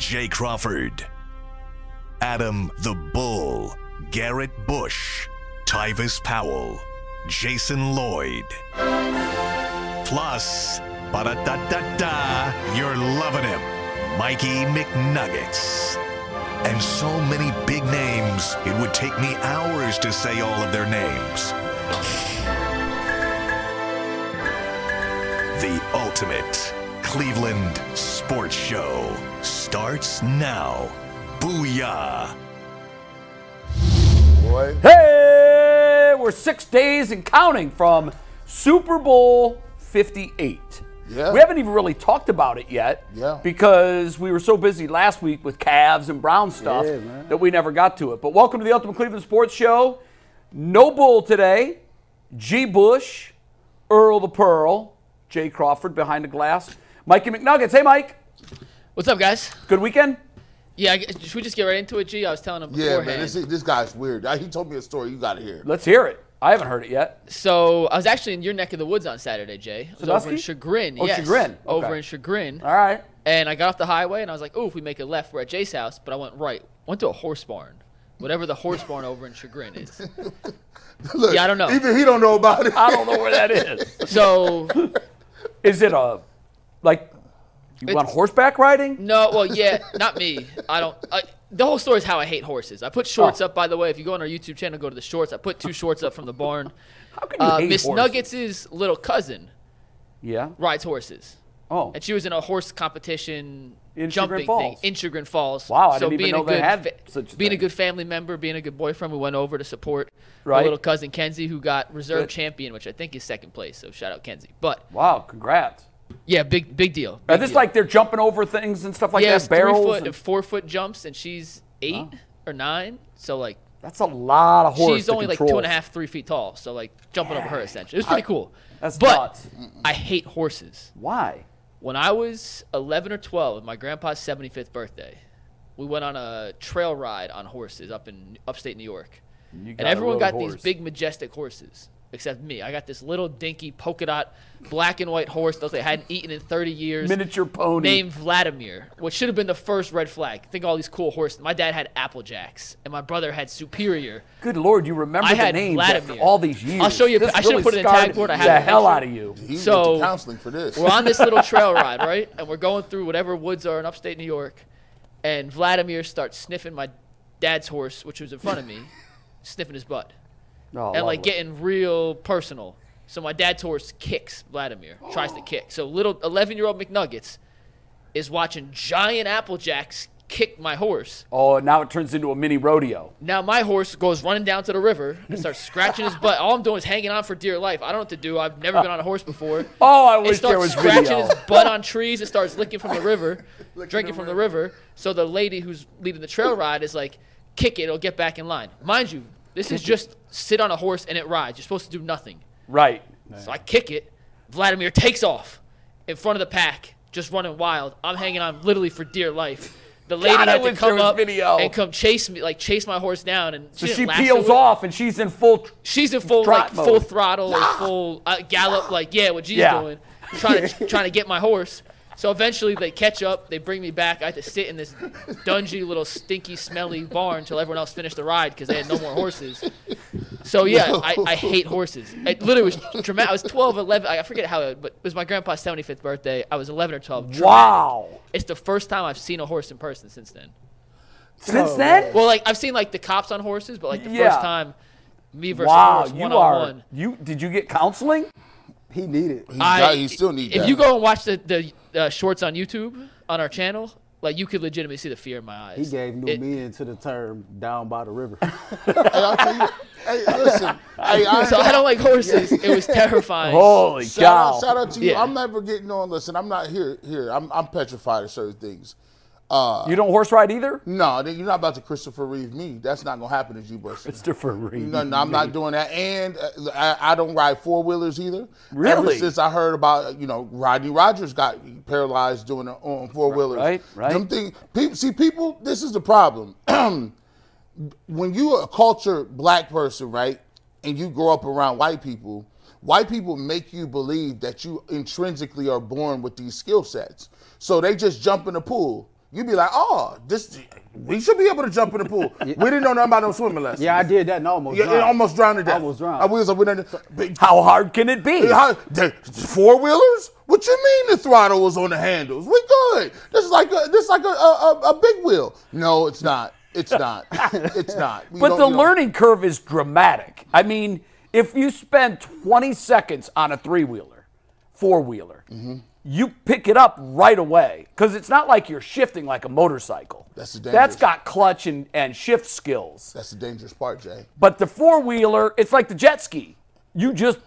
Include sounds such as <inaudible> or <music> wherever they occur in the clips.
Jay Crawford, Adam the Bull, Garrett Bush, Tyvis Powell, Jason Lloyd. Plus, ba da da da da, you're loving him, Mikey McNuggets. And so many big names, it would take me hours to say all of their names. The ultimate Cleveland sports show starts now. Booyah! Boy. Hey, we're six days and counting from Super Bowl 58. Yeah. We haven't even really talked about it yet. Yeah. Because we were so busy last week with Cavs and Brown stuff Yeah, that we never got to it. But welcome to the Ultimate Cleveland Sports Show. No Bull today. G. Bush, Earl the Pearl, Jay Crawford behind the glass, Mikey McNuggets. Hey, Mike. What's up, guys? Good weekend? Yeah, should we just get right into it, G? I was telling him Yeah, man, this, this guy's weird. He told me a story. You got to hear. Let's hear it. I haven't heard it yet. so I was actually in your neck of the woods on Saturday, Jay. I was over in Chagrin. Oh, yes, Chagrin. Over in Chagrin. All right. And I got off the highway and I was like, oh, if we make a left, we're at Jay's house. But I went right. Went to a horse barn. Whatever the horse barn over in Chagrin is. <laughs> Look, Yeah, I don't know. Even he don't know about it. I don't know where that is. So, <laughs> Is it a like you want horseback riding? no, well, yeah, not me. I don't. I, the whole story is how I hate horses. I put shorts Oh. up, by the way. If you go on our YouTube channel, go to the shorts. I put two shorts up from the barn. <laughs> How can you Uh, hate Miss? Nuggets' little cousin Yeah. rides horses. Oh. and she was in a horse competition In jumping Chagrin thing Falls. in Chagrin Falls. Wow, I so didn't even being know a they good had such being a good family member, being a good boyfriend, we went over to support Right. my little cousin Kenzie, who got reserve Good. champion, which I think is second place. So shout out Kenzie. But Wow, congrats. Yeah, big big deal. Are this deal. like they're jumping over things and stuff like yeah, that? it's three Barrels. foot and- four foot jumps, and she's eight or nine. So like that's a lot of horse. she's only like two and a half, three feet tall. So like jumping over her essentially. It was pretty cool. That's but nuts. I hate horses. Why? When I was 11 or 12, my grandpa's 75th birthday, we went on a trail ride on horses up in upstate New York. And everyone got horse. these big, majestic horses, except me. I got this little dinky polka dot black and white horse that they hadn't eaten in 30 years. miniature pony. Named Vladimir, which should have been the first red flag. Think of all these cool horses. My dad had Applejacks, and my brother had Superior. Good lord, you remember I the had names Vladimir. after all these years. I'll show you This I should've put it in scarred tag board. I have the a hell out of you. He went So- to counseling for this. We're on this <laughs> little trail ride, right? And we're going through whatever woods are in upstate New York. And Vladimir starts sniffing my dad's horse, which was in front of me, sniffing his butt. Oh, and like getting real personal. So my dad's horse kicks Vladimir, tries to kick. So little 11 year old McNuggets is watching giant Applejacks kick my horse. Oh, now it turns into a mini rodeo. Now my horse goes running down to the river and starts scratching his butt. All I'm doing is hanging on for dear life. I don't know what to do. I've never been on a horse before. <laughs> Oh, I wish there starts was scratching video. his butt on trees. It starts licking from the river, <laughs> drinking from the river. So the lady who's leading the trail ride is like, kick it, it'll get back in line. Mind you, this is just sit on a horse and it rides. You're supposed to do nothing. Right. So I kick it. Vladimir takes off in front of the pack, just running wild. I'm hanging on literally for dear life. The lady God, had to come up video. and come chase me, like chase my horse down, and So she peels off and she's in full. tr- She's in full like mode. full throttle or full uh, gallop, like yeah, what G's Yeah. doing, trying to <laughs> trying to get my horse. So eventually they catch up, they bring me back. I had to sit in this dungy little stinky, smelly barn until everyone else finished the ride because they had no more horses. So yeah, I, I hate horses. It literally was dramatic. I was 12, 11. I forget how, it, but it was my grandpa's 75th birthday. I was 11 or 12. Dramatic. Wow. It's the first time I've seen a horse in person since then. Since oh, then? Well, like I've seen like the cops on horses, but like the Yeah. first time, me versus a Wow, horse you one are. on one. You did you get counseling? He needed. he, got, he still needs If that. you go and watch the the uh, shorts on YouTube on our channel, like you could legitimately see the fear in my eyes. He gave new It- meaning to the term "down by the river." <laughs> hey, I'll tell you. Hey, listen. hey, <laughs> I, So I don't like horses. It was terrifying. Holy Shout cow! out, shout out to you. Yeah. I'm never getting on. Listen, I'm not here. Here, I'm, I'm petrified of certain things. Uh, you don't horse ride either? no, you're not about to Christopher Reeve me. That's not gonna happen as you, Bush. Christopher Reeve. No, no, I'm not doing that. And uh, I, I don't ride four wheelers either. Really? Ever since I heard about, you know, Rodney Rogers got paralyzed doing it on four wheelers. Right, right. Them thing, people, see, people, this is the problem. <clears throat> when you are a cultured black person, right, and you grow up around white people, white people make you believe that you intrinsically are born with these skill sets. So they just jump in the pool. You'd be like, oh, this we should be able to jump in the pool. <laughs> We didn't know nothing about no swimming lessons. Yeah, I did that and I almost Yeah, drowned. it almost drowned to death. Almost drowned. I was like, we done- but- How hard can it be? Four wheelers? What you mean the throttle was on the handles? We good. This is like a this is like a, a, a- a big wheel. No, it's not. It's not. <laughs> it's not. We But the learning curve is dramatic. I mean, if you spend 20 seconds on a three wheeler, four wheeler, Mm-hmm. You pick it up right away because it's not like you're shifting like a motorcycle. That's the That's dangerous- got clutch and, and shift skills. That's the dangerous part, Jay. But the four wheeler, it's like the jet ski. You just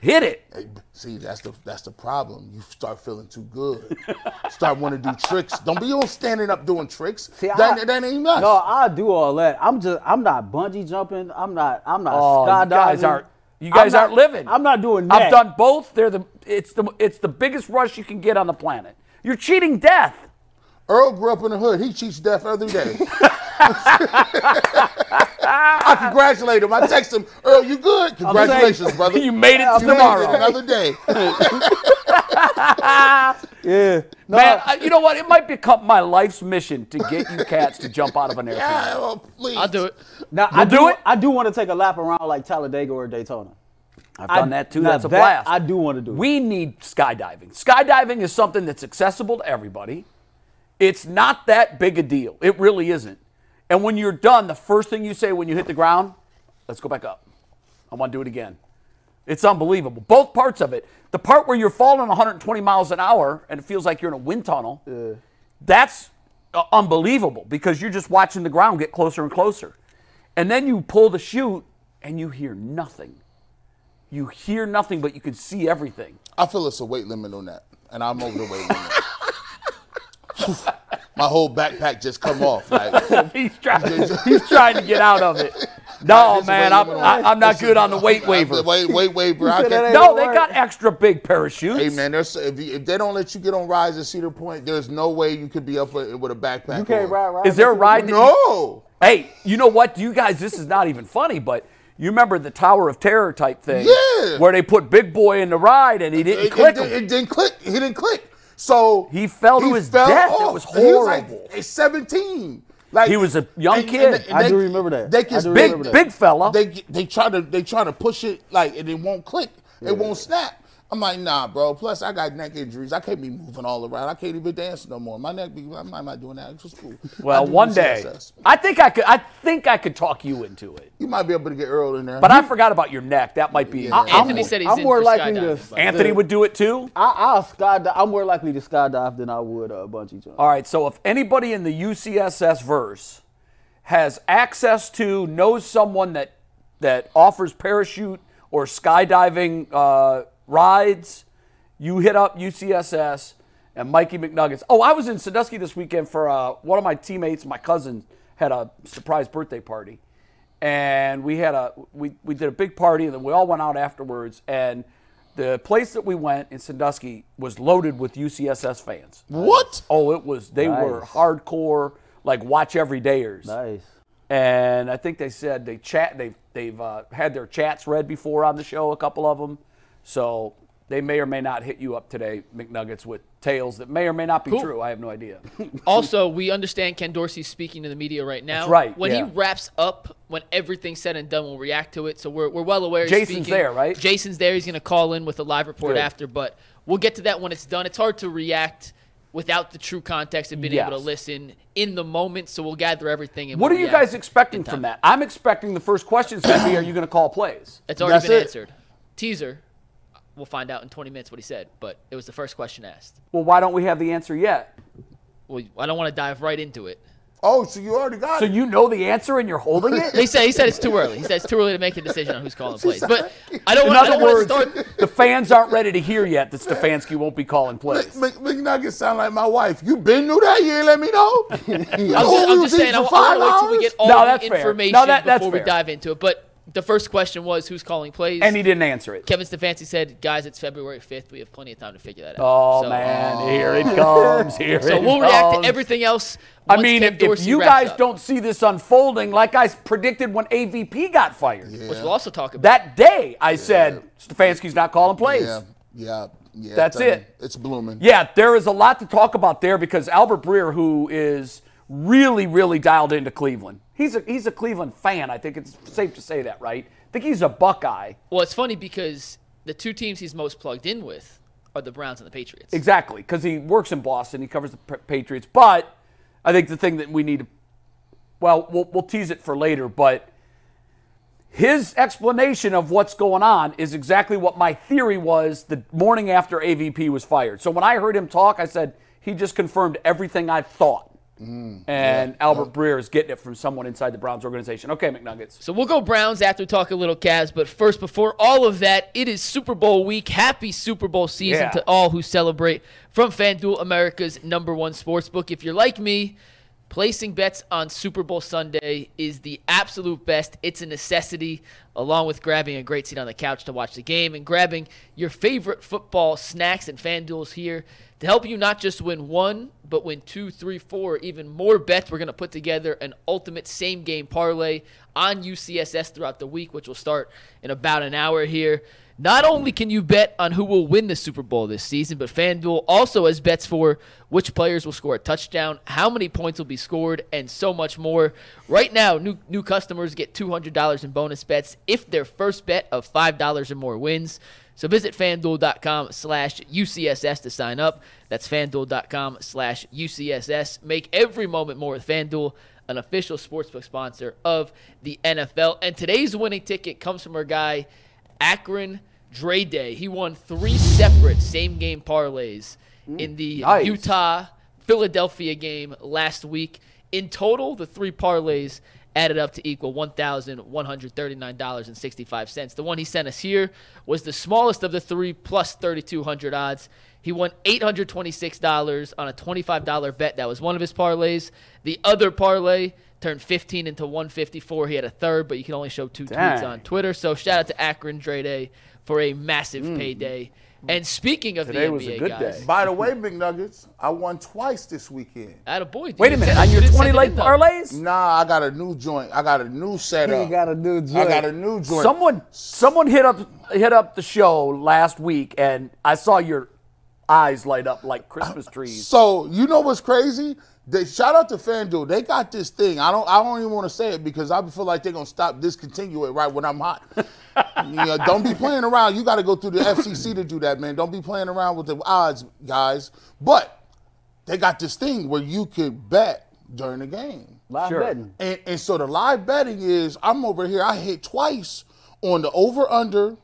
hit it. Hey, see, that's the that's the problem. You start feeling too good. <laughs> start wanting to do tricks. Don't be on standing up doing tricks. See, that, I- that ain't us. No, I do all that. I'm just I'm not bungee jumping. I'm not I'm not Oh, skydiving. guys aren't. You guys not- aren't living. I'm not doing that. I've done both. They're the. It's the. It's the biggest rush you can get on the planet. You're cheating death. Earl grew up in the hood. He cheats death every day. <laughs> I congratulate him. I text him, Earl, you good? Congratulations, brother. <laughs> You made it You made it tomorrow. another day. <laughs> Yeah. No, Man, I, you know what? It might become my life's mission to get you cats to jump out of an airplane. Yeah, well, please. I'll do it. now I We'll do do it? I do want to take a lap around like Talladega or Daytona. I've I- done that too. That's a that blast. I do wanna do it. We need skydiving. Skydiving is something that's accessible to everybody. It's not that big a deal. It really isn't. And when you're done, the first thing you say when you hit the ground, let's go back up. I want to do it again. It's unbelievable. Both parts of it. The part where you're falling 120 miles an hour and it feels like you're in a wind tunnel, that's uh, unbelievable because you're just watching the ground get closer and closer. And then you pull the chute and you hear nothing. You hear nothing, but you can see everything. I feel it's a weight limit on that, and I'm over the weight limit. <laughs> My whole backpack just come off. Like, <laughs> He's trying, <laughs> <laughs> he's trying to get out of it. No, There's man, I'm, I, I'm not good on the weight waiver. Weight, weight waiver. I can, No, they work. got extra big parachutes. Hey man, there's, if, you, if they don't let you get on rides at Cedar Point, there's no way you could be up with, with a backpack. You can't on. ride right. Is there a ride that you- No. Hey, you know what? You guys, this is not even funny, but you remember the Tower of Terror type thing? Yeah. Where they put Big Boy in the ride and he didn't It, click it, him. it didn't click. He didn't click. So He fell to his death. It was horrible. He was like horrible. 17. Like He was a young kid. I do remember that. They I can big, remember that. big fella. They they try to they try to push it like and it won't click. It won't snap. I'm like, nah, bro. Plus, I got neck injuries. I can't be moving all around. I can't even dance no more. My neck be. I'm not, I'm not doing that. It's just cool. well, one the day, I think I could. I think I could talk you into it. you might be able to get Earl in there. But I forgot about your neck. That might be. Yeah. I'm Anthony more- said he's I'm in more for likely to. Anthony would do it too. I, I'll skydive. I'm more likely to skydive than I would uh, bungee jump. All right, so if anybody in the UCSS verse has access to, knows someone that that offers parachute or skydiving uh, rides, you hit up UCSS and Mikey McNuggets. Oh, I was in Sandusky this weekend for uh, one of my teammates, my cousin, had a surprise birthday party, and we had a we we did a big party, and then we all went out afterwards, and. The place that we went in Sandusky was loaded with UCSS fans. what? Oh, it was. They were hardcore, like watch every dayers. Nice. And I think they said they chat. they've they've uh, had their chats read before on the show. A couple of them, so they may or may not hit you up today, McNuggets, with tales that may or may not be Cool. true. I have no idea. <laughs> Also, we understand Ken Dorsey's speaking to the media right now. That's right, When yeah. he wraps up, when everything's said and done, we'll react to it. So we're, we're well aware. Jason's speaking. there, right? Jason's there. He's going to call in with a live report Good. after, but we'll get to that when it's done. It's hard to react without the true context and being able to listen in the moment. So we'll gather everything. And what we'll are you guys expecting from that? I'm expecting the first question is going to be, "Are you going to call plays?" It's already That's been it. answered. Teaser. We'll find out in 20 minutes what he said, but it was the first question asked. Well, why don't we have the answer yet? Well, I don't want to dive right into it. Oh, so you already got So it. you know the answer and you're holding it. <laughs> He said he said it's too early. He said it's too early to make a decision on who's calling plays. But I don't want. I don't want to start. the fans aren't ready to hear yet that Stefanski won't be calling plays. Mc, McNuggets sound like my wife. You been knew that? You ain't let me know. I'm <laughs> I'm just, I'm just saying. I, I want to wait till we get all No, the that's fair. information No, that- that's before we dive into it. But the first question was who's calling plays. And he didn't answer it. Kevin Stefanski said, "Guys, it's February 5th. We have plenty of time to figure that out." Oh So- man, oh. here it comes. Here So it we'll react to everything else. I mean, if, if you guys up, don't see this unfolding, like I predicted when AVP got fired, which we'll also talk about. that day I said Stefanski's not calling plays. Yeah, yeah. Yeah, That's tell me, it. It's blooming. Yeah, there is a lot to talk about there because Albert Breer, who is really, really dialed into Cleveland, he's a he's a Cleveland fan. I think it's safe to say that, right? I think he's a Buckeye. Well, it's funny because the two teams he's most plugged in with are the Browns and the Patriots. Exactly, because he works in Boston. He covers the Pa- Patriots. But I think the thing that we need to, well, we'll, we'll tease it for later, but his explanation of what's going on is exactly what my theory was the morning after AVP was fired. So when I heard him talk, I said, he just confirmed everything I thought. Mm, and Albert Breer is getting it from someone inside the Browns organization. Okay, McNuggets. So we'll go Browns after we talk a little Cavs. But first, before all of that, it is Super Bowl week. Happy Super Bowl season Yeah. to all who celebrate from FanDuel, America's number one sports book. If you're like me, placing bets on Super Bowl Sunday is the absolute best. It's a necessity, along with grabbing a great seat on the couch to watch the game and grabbing your favorite football snacks and FanDuel's here to help you not just win one, but win two, three, four, even more bets. We're going to put together an ultimate same game parlay on UCSS throughout the week, which will start in about an hour here. Not only can you bet on who will win the Super Bowl this season, but FanDuel also has bets for which players will score a touchdown, how many points will be scored, and so much more. Right now, new new customers get $200 in bonus bets if their first bet of $5 or more wins. So visit fanduel.com slash UCSS to sign up. That's fanduel.com slash UCSS. Make every moment more with FanDuel, an official sportsbook sponsor of the NFL. And today's winning ticket comes from our guy, Akron Dre Day. He won three separate same game parlays mm, in the nice. Utah Philadelphia game last week. In total, the three parlays added up to equal $1,139.65. The one he sent us here was the smallest of the three plus 3,200 odds. He won $826 on a $25 bet. That was one of his parlays. The other parlay turned 15 into 154. He had a third, but you can only show two tweets on Twitter. So shout out to Akron Dre Day for a massive mm. payday. And speaking of Today the was a NBA good guys, day. By the way, <laughs> McNuggets, I won twice this weekend. At a boy. Wait a minute. On you your 20 send it leg in, parlays? Nah, I got a new joint. I got a new setup. He got a new I got a new joint. Someone someone hit up hit up the show last week and I saw your eyes light up like Christmas <laughs> trees. So you know what's crazy? They shout out to FanDuel. They got this thing. I don't. I don't even want to say it because I feel like they're gonna stop discontinue it right when I'm hot. <laughs> you know, don't be playing around. You got to go through the FCC to do that, man. Don't be playing around with the odds, guys. But they got this thing where you could bet during the game. Live Sure. betting. And, and so the live betting is I'm over here. I hit twice on the over under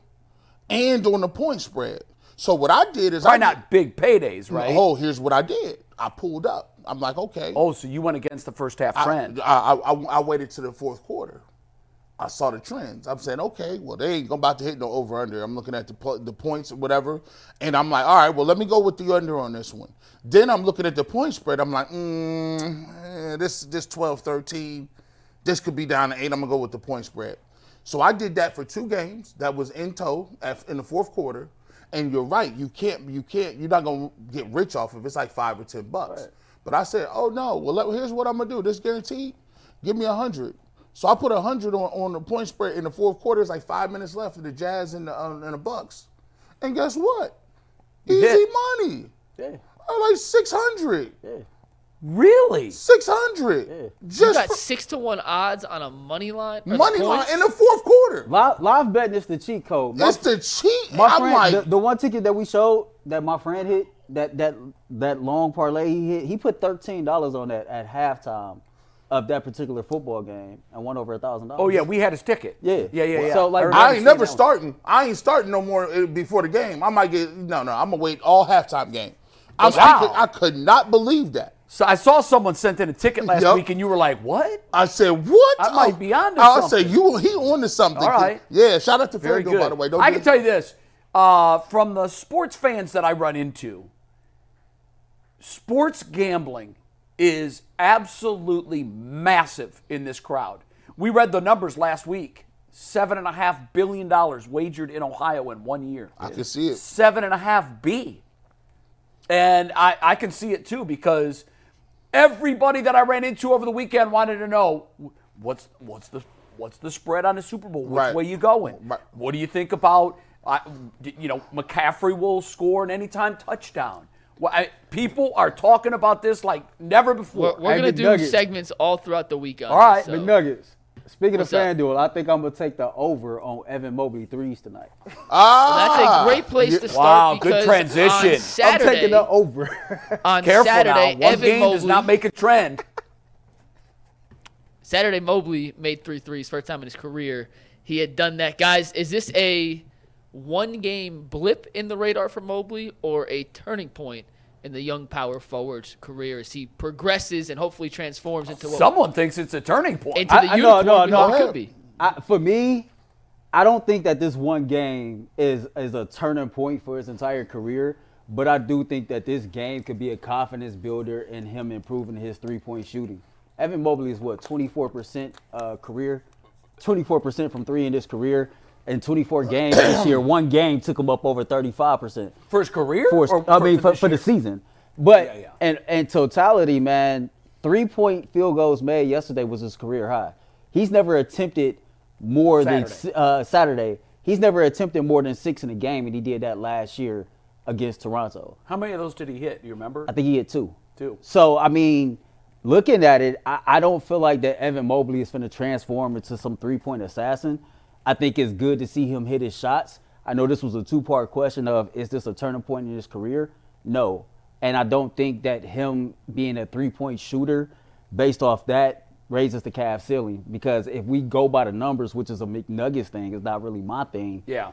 and on the point spread. So what I did is Probably I not big paydays, right? Oh, here's what I did. I pulled up. I'm like, okay. Oh, so you went against the first half trend. I, I, I- I waited to the fourth quarter. I saw the trends. I'm saying, okay, well, they ain't about to hit no over under. I'm looking at the po- the points or whatever, and I'm like, all right, well, let me go with the under on this one. Then I'm looking at the point spread. I'm like, mm, eh, this this 12, 13, this could be down to eight. I'm gonna go with the point spread. So I did that for two games. That was in tow at, in the fourth quarter. And you're right. You can't. You can't. You're not gonna get rich off of it. It's like five or ten bucks. But I said, oh no. Well, let, here's what I'm gonna do. This guaranteed. Give me a hundred. So I put a hundred on, on the point spread in the fourth quarter. It's like five minutes left for the Jazz and the um, and the Bucks. And guess what? Easy hit. money. Yeah. I like six hundred. Yeah. really? Six hundred. You Just got for six to one odds on a money line. money line in the fourth quarter. Live, live betting is the cheat code. My, That's the cheat. my friend, like, the, the one ticket that we showed that my friend hit, that that that long parlay he hit, he put thirteen dollars on that at halftime of that particular football game and won over a thousand dollars. Oh yeah, we had his ticket. Yeah. Yeah, yeah, yeah. So, like, remember I ain't never starting. I ain't starting no more uh, before the game. I might get no, no. I'm gonna wait all halftime game. I'm, Wow. I, could, I could not believe that. So I saw someone sent in a ticket last Yup. week and you were like, "What?" I said, "What? I might be onto I something. said, "You he on to something." All right. Yeah. Shout out to Very FanDuel by the way. Don't I can it- tell you this: uh, from the sports fans that I run into, sports gambling is absolutely massive in this crowd. We read the numbers last week: seven and a half billion dollars wagered in Ohio in one year. I can see it. seven and a half B. And I, I can see it too because everybody that I ran into over the weekend wanted to know what's what's the what's the spread on the Super Bowl? Which Right. way you going? Right. What do you think about I, you know, McCaffrey will score an anytime touchdown. Well, I, people are talking about this like never before. We're, we're gonna do McNuggets. segments all throughout the week. On All right, so. McNuggets. Speaking What's of up? FanDuel, I think I'm gonna take the over on Evan Mobley threes tonight. Ah, That's a great place to start. Wow, good transition. On I'm Saturday, I'm taking the over. <laughs> on Careful Saturday, now. One Evan game Mobley, does not make a trend. Saturday Mobley made three threes, first time in his career. He had done that. Guys, is this a one game blip in the radar for Mobley or a turning point in the young power forward's career as he progresses and hopefully transforms into what Someone thinks it's a turning point. into I- the I- no, unicorn no, we no. it could be? I, for me, I don't think that this one game is is a turning point for his entire career. But I do think that this game could be a confidence builder in him improving his three point shooting. Evan Mobley is what 24% uh, career, 24% from three in his career. In 24 games this year, <coughs> one game took him up over 35% for his career? for, Or I mean, for, this for the season. But Yeah, yeah. in, in totality, man, three point field goals made yesterday was his career high. He's never attempted more than Saturday. uh, Saturday. He's never attempted more than six in a game, and he did that last year against Toronto. How many of those did he hit? Do you remember? I think he hit two. Two. So I mean, looking at it, I, I don't feel like that Evan Mobley is going to transform into some three point assassin. I think it's good to see him hit his shots. I know this was a two part question of is this a turning point in his career? No, and I don't think that him being a three point shooter, based off that, raises the Cav ceiling. Because if we go by the numbers, which is a McNuggets thing, it's not really my thing. yeah.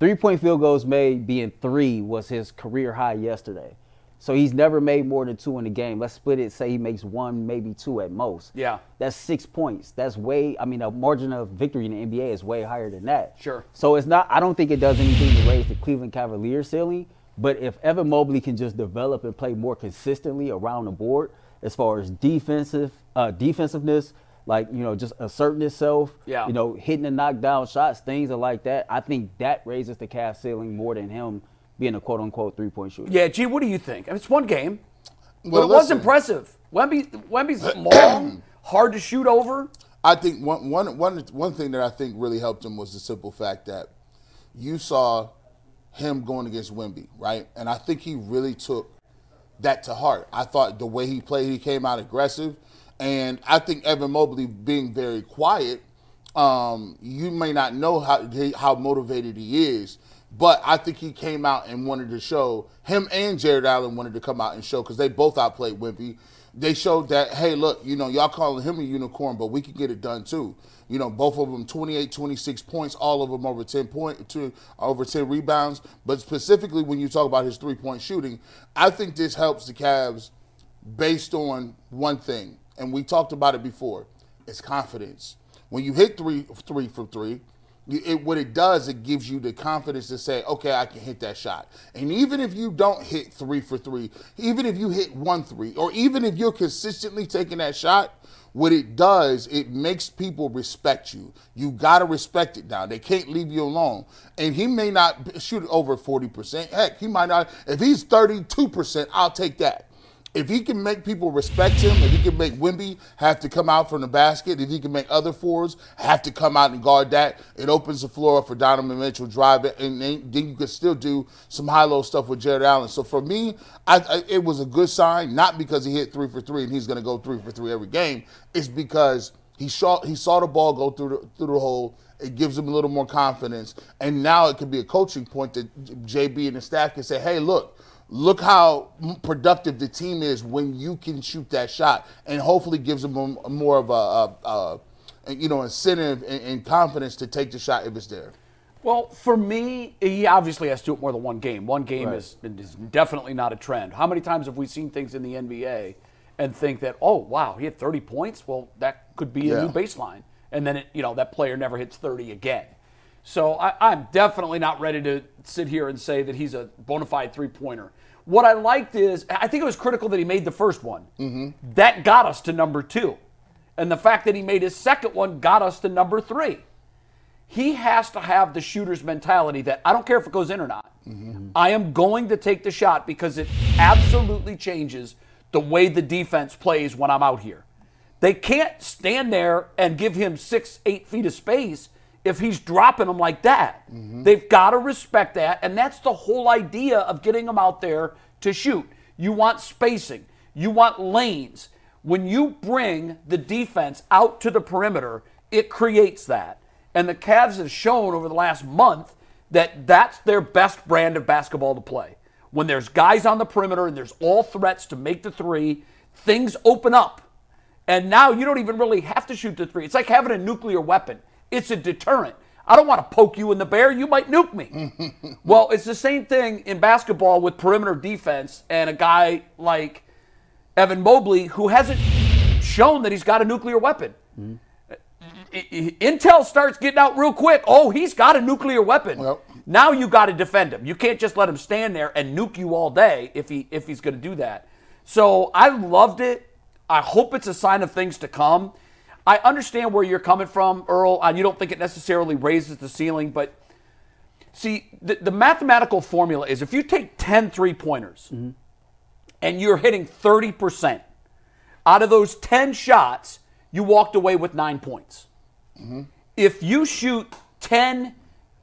Three point field goals made being three was his career high yesterday. So he's never made more than two in the game. Let's split it, say he makes one, maybe two at most. Yeah. That's six points. That's way, I mean, a margin of victory in the NBA is way higher than that. Sure. So it's not, I don't think it does anything to raise the Cleveland Cavaliers ceiling. But if Evan Mobley can just develop and play more consistently around the board, as far as defensive, uh, defensiveness, like you know, just asserting itself, Yeah. you know, hitting the knockdown shots, things are like that. I think that raises the Cav ceiling more than him being a quote unquote three point shooter. Yeah, gee, what do you think? I mean, it's one game, but Well, it was impressive. Wemby, Wemby's <clears throat> long, hard to shoot over. I think one, one, one, one thing that I think really helped him was the simple fact that you saw him going against Wemby, right? And I think he really took that to heart. I thought the way he played, he came out aggressive. And I think Evan Mobley being very quiet, um, you may not know how how motivated he is, but I think he came out and wanted to show him and Jarrett Allen wanted to come out and show because they both outplayed Wemby. They showed that hey, look, you know, y'all calling him a unicorn, but we can get it done too. You know, both of them 28, 26 points, all of them over 10 point, two, over 10 rebounds. But specifically, when you talk about his three point shooting, I think this helps the Cavs based on one thing, and we talked about it before. It's confidence. When you hit three, three from three, it, what it does, it gives you the confidence to say, okay, I can hit that shot. And even if you don't hit three for three, even if you hit one three, or even if you're consistently taking that shot, what it does, it makes people respect you. You got to respect it now. They can't leave you alone. And he may not shoot over 40%. Heck, he might not. If he's 32%, I'll take that. If he can make people respect him, if he can make Wemby have to come out from the basket, if he can make other fours have to come out and guard that, it opens the floor up for Donovan Mitchell drive it, and then you could still do some high-low stuff with Jarrett Allen. So for me, I, I, it was a good sign, not because he hit three for three and he's going to go three for three every game. It's because he saw he saw the ball go through the, through the hole. It gives him a little more confidence, and now it could be a coaching point that JB and the staff can say, "Hey, look." Look how productive the team is when you can shoot that shot, and hopefully gives them a, more of a, a, a you know incentive and, and confidence to take the shot if it's there. Well, for me, he obviously has to do it more than one game. One game Right. is, is definitely not a trend. How many times have we seen things in the NBA and think that, oh, wow, he had 30 points? Well, that could be a Yeah. new baseline. And then, it, you know, that player never hits 30 again. So I, I'm definitely not ready to sit here and say that he's a bona fide three pointer. What I liked is, I think it was critical that he made the first one. Mm-hmm. That got us to number two. And the fact that he made his second one got us to number three he has to have the shooter's mentality that I don't care if it goes in or not. Mm-hmm. I am going to take the shot because it absolutely changes the way the defense plays when I'm out here. They can't stand there and give him six, eight feet of space if he's dropping them like that. Mm-hmm. They've got to respect that, and that's the whole idea of getting them out there to shoot. You want spacing, you want lanes. When you bring the defense out to the perimeter, it creates that. And the Cavs have shown over the last month that that's their best brand of basketball to play. When there's guys on the perimeter and there's all threats to make the three, things open up. And now you don't even really have to shoot the three. It's like having a nuclear weapon. It's a deterrent. I don't want to poke you in the bear. You might nuke me. <laughs> well, it's the same thing in basketball with perimeter defense and a guy like Evan Mobley who hasn't shown that he's got a nuclear weapon. I- Intel starts getting out real quick. Oh, he's got a nuclear weapon. Yep. Now you got to defend him. You can't just let him stand there and nuke you all day if he if he's going to do that. So I loved it. I hope it's a sign of things to come. I understand where you're coming from, Earl, and you don't think it necessarily raises the ceiling, but see, the, the mathematical formula is if you take 10 three pointers mm-hmm. and you're hitting 30%, out of those 10 shots, you walked away with nine points. Mm-hmm. If you shoot 10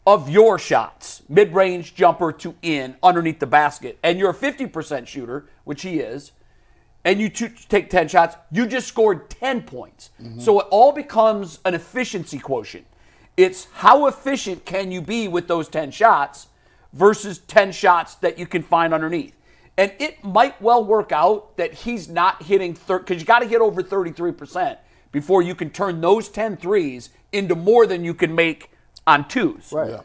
of your shots, mid range jumper to in, underneath the basket, and you're a 50% shooter, which he is, and you t- take 10 shots, you just scored 10 points. So it all becomes an efficiency quotient. It's how efficient can you be with those 10 shots versus 10 shots that you can find underneath. And it might well work out that he's not hitting, because you got to hit over 33% before you can turn those 10 threes into more than you can make on twos. Right. Yeah.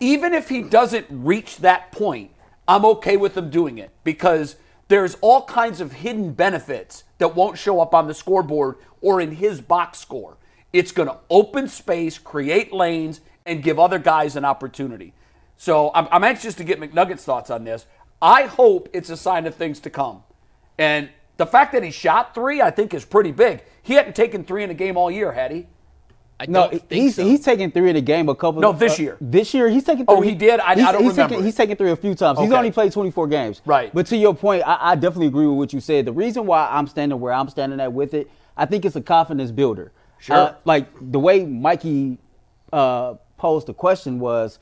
Even if he doesn't reach that point, I'm okay with him doing it because there's all kinds of hidden benefits that won't show up on the scoreboard or in his box score. It's going to open space, create lanes, and give other guys an opportunity. So I'm, I'm anxious to get McNugget's thoughts on this. I hope it's a sign of things to come. And the fact that he shot three, I think, is pretty big. He hadn't taken three in a game all year, had he? I No, he's so. he's taking three in the game a couple. No, this year. This year he's taking. Three. Oh, he did? I- I don't he's remember. Taking, he's taken three a few times. He's only played 24 games. Right. But to your point, I, I definitely agree with what you said. The reason why I'm standing where I'm standing at with it, I think it's a confidence builder. Sure. Uh, like the way Mikey uh, posed the question was,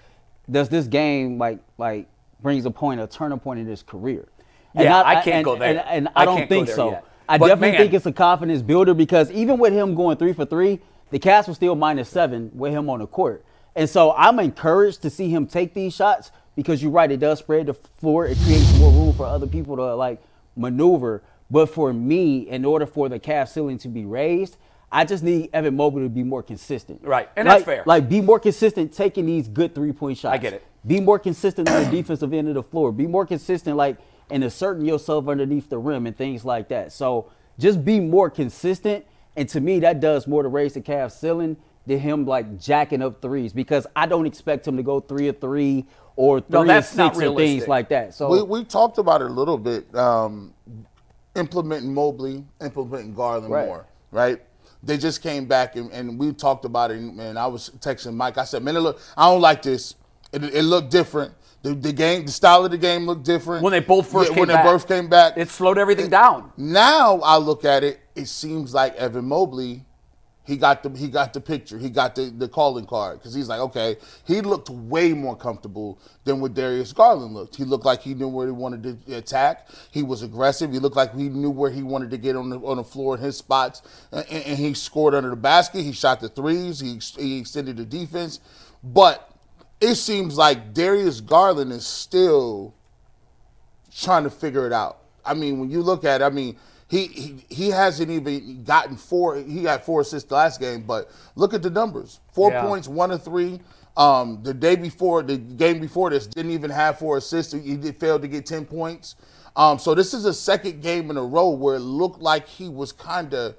does this game like like brings a point, a turning point in his career? Yeah, I can't and- go there. And, and I I don't think so. yet. I But, definitely man- think it's a confidence builder because even with him going three for three, the Cavs were still minus seven with him on the court. And so I'm encouraged to see him take these shots because you're right, it does spread the floor. It creates more room for other people to like maneuver. But for me, in order for the Cavs ceiling to be raised, I just need Evan Mobley to be more consistent. Right, and like, that's fair. Like be more consistent taking these good three point shots. I get it. Be more consistent on the defensive end of the floor. Be more consistent, like and asserting yourself underneath the rim and things like that. So just be more consistent. And to me, that does more to raise the Cavs ceiling than him like jacking up threes because I don't expect him to go three or three or three No, or six or things like that. So We, we talked about it a little bit. Um, implementing Mobley, implementing Garland Right. more, right? They just came back and, and we talked about it. And, and I was texting Mike. I said, "Man, it look, I don't like this. It, it looked different. The, the game, the style of the game looked different When they both first Yeah, came when back. they both came back. It slowed everything down. Now I look at it, it seems like Evan Mobley, he got the he got the picture, he got the, the calling card because he's like, okay, he looked way more comfortable than what Darius Garland looked. He looked like he knew where he wanted to attack. He was aggressive. He looked like he knew where he wanted to get on the on the floor in his spots, and, and he scored under the basket. He shot the threes. He he extended the defense, but it seems like Darius Garland is still trying to figure it out. I mean, when you look at it, I mean, he, he he hasn't even gotten four. He got four assists the last game, but look at the numbers: four Yeah. points, one to three. Um, the day before, the game before this, didn't even have four assists. He did, failed to get ten points. Um, so this is a second game in a row where it looked like he was kind of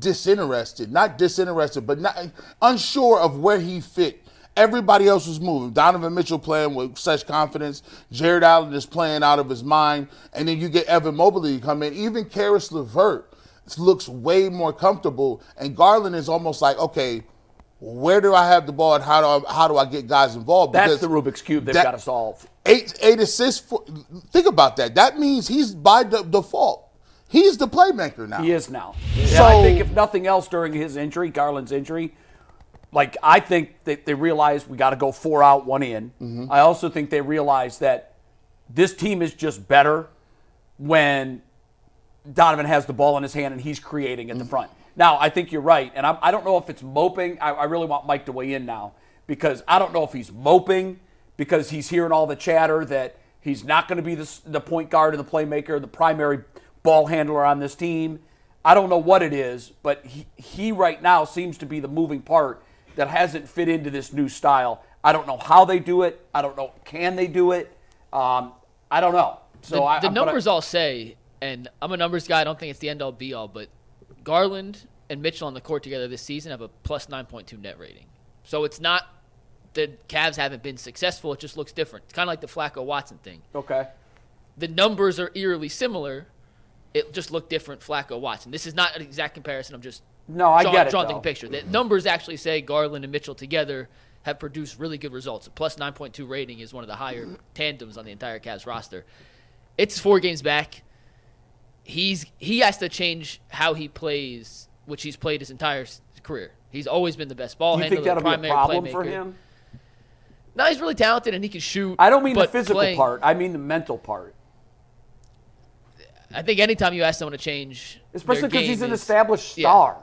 disinterested, not disinterested, but not unsure of where he fit. Everybody else was moving. Donovan Mitchell playing with such confidence. Jarrett Allen is playing out of his mind. And then you get Evan Mobley to come in. Even Caris LeVert looks way more comfortable. And Garland is almost like, okay, where do I have the ball and how do I, how do I get guys involved? That's the Rubik's Cube they've that- got to solve. Eight eight assists. For, think about that. That means he's by de- default. He's the playmaker now. He is now. So- and I think if nothing else during his injury, Garland's injury, Like I think that they realize we got to go four out, one in. Mm-hmm. I also think they realize that this team is just better when Donovan has the ball in his hand and he's creating at the front. Now, I think you're right, and I'm, I don't know if it's moping. I, I really want Mike to weigh in now because I don't know if he's moping because he's hearing all the chatter that he's not going to be the, the point guard or the playmaker, the primary ball handler on this team. I don't know what it is, but he, he right now seems to be the moving part that hasn't fit into this new style. I don't know how they do it. I don't know can they do it. Um, I don't know. So the, I, the I'm- I- numbers all say, and I'm a numbers guy. I don't think it's the end all be all, but Garland and Mitchell on the court together this season have a plus 9.2 net rating. So it's not the Cavs haven't been successful. It just looks different. It's kind of like the Flacco Watson thing. okay. The numbers are eerily similar. It just looked different. Flacco Watson. This is not an exact comparison. I'm just No, I drawing, get it, drawing though. the picture. The numbers actually say Garland and Mitchell together have produced really good results. A plus 9.2 rating is one of the higher tandems on the entire Cavs roster. It's four games back. He's he has to change how he plays, which he's played his entire career. He's always been the best ball you handler, think that'll the be a problem playmaker. for him? No, he's really talented and he can shoot. I don't mean the physical playing- part. I mean the mental part. I think anytime you ask someone to change, Especially because he's an is- established yeah.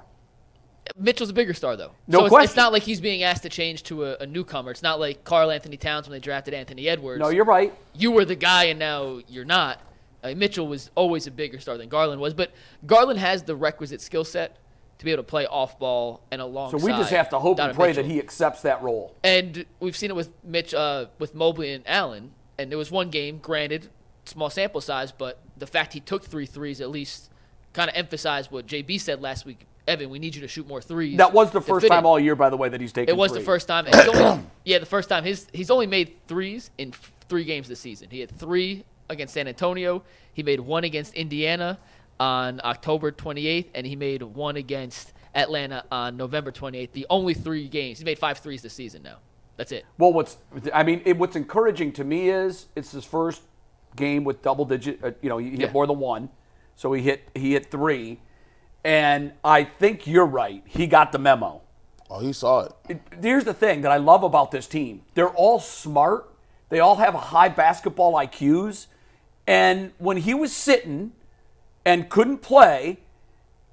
Mitchell's a bigger star, though. No so it's, question. it's not like he's being asked to change to a, a newcomer. It's not like Karl-Anthony Towns when they drafted Anthony Edwards. No, you're right. You were the guy, and now you're not. Uh, Mitchell was always a bigger star than Garland was, but Garland has the requisite skill set to be able to play off ball and So alongside. we just have to hope and pray Mitchell. that he accepts that role. And we've seen it with Mitch, uh, with Mobley and Allen. And there was one game, granted, small sample size, but the fact he took three threes at least kind of emphasized what JB said last week. Evan, we need you to shoot more threes. That was the first time all year, by the way, that he's taken. It was the first time. <clears throat> only- yeah, the first time. His he's only made threes in f- three games this season. He had three against San Antonio. He made one against Indiana on October 28th, and he made one against Atlanta on November 28th. The only three games. He's made five threes this season now. That's it. Well, what's I mean, it, what's encouraging to me is it's his first game with double digit. Uh, you know, he hit Yeah. more than one, so he hit he hit three, and I think you're right. He got the memo. Oh, he saw it. It- here's the thing that I love about this team. They're all smart. They all have high basketball IQs. And when he was sitting and couldn't play,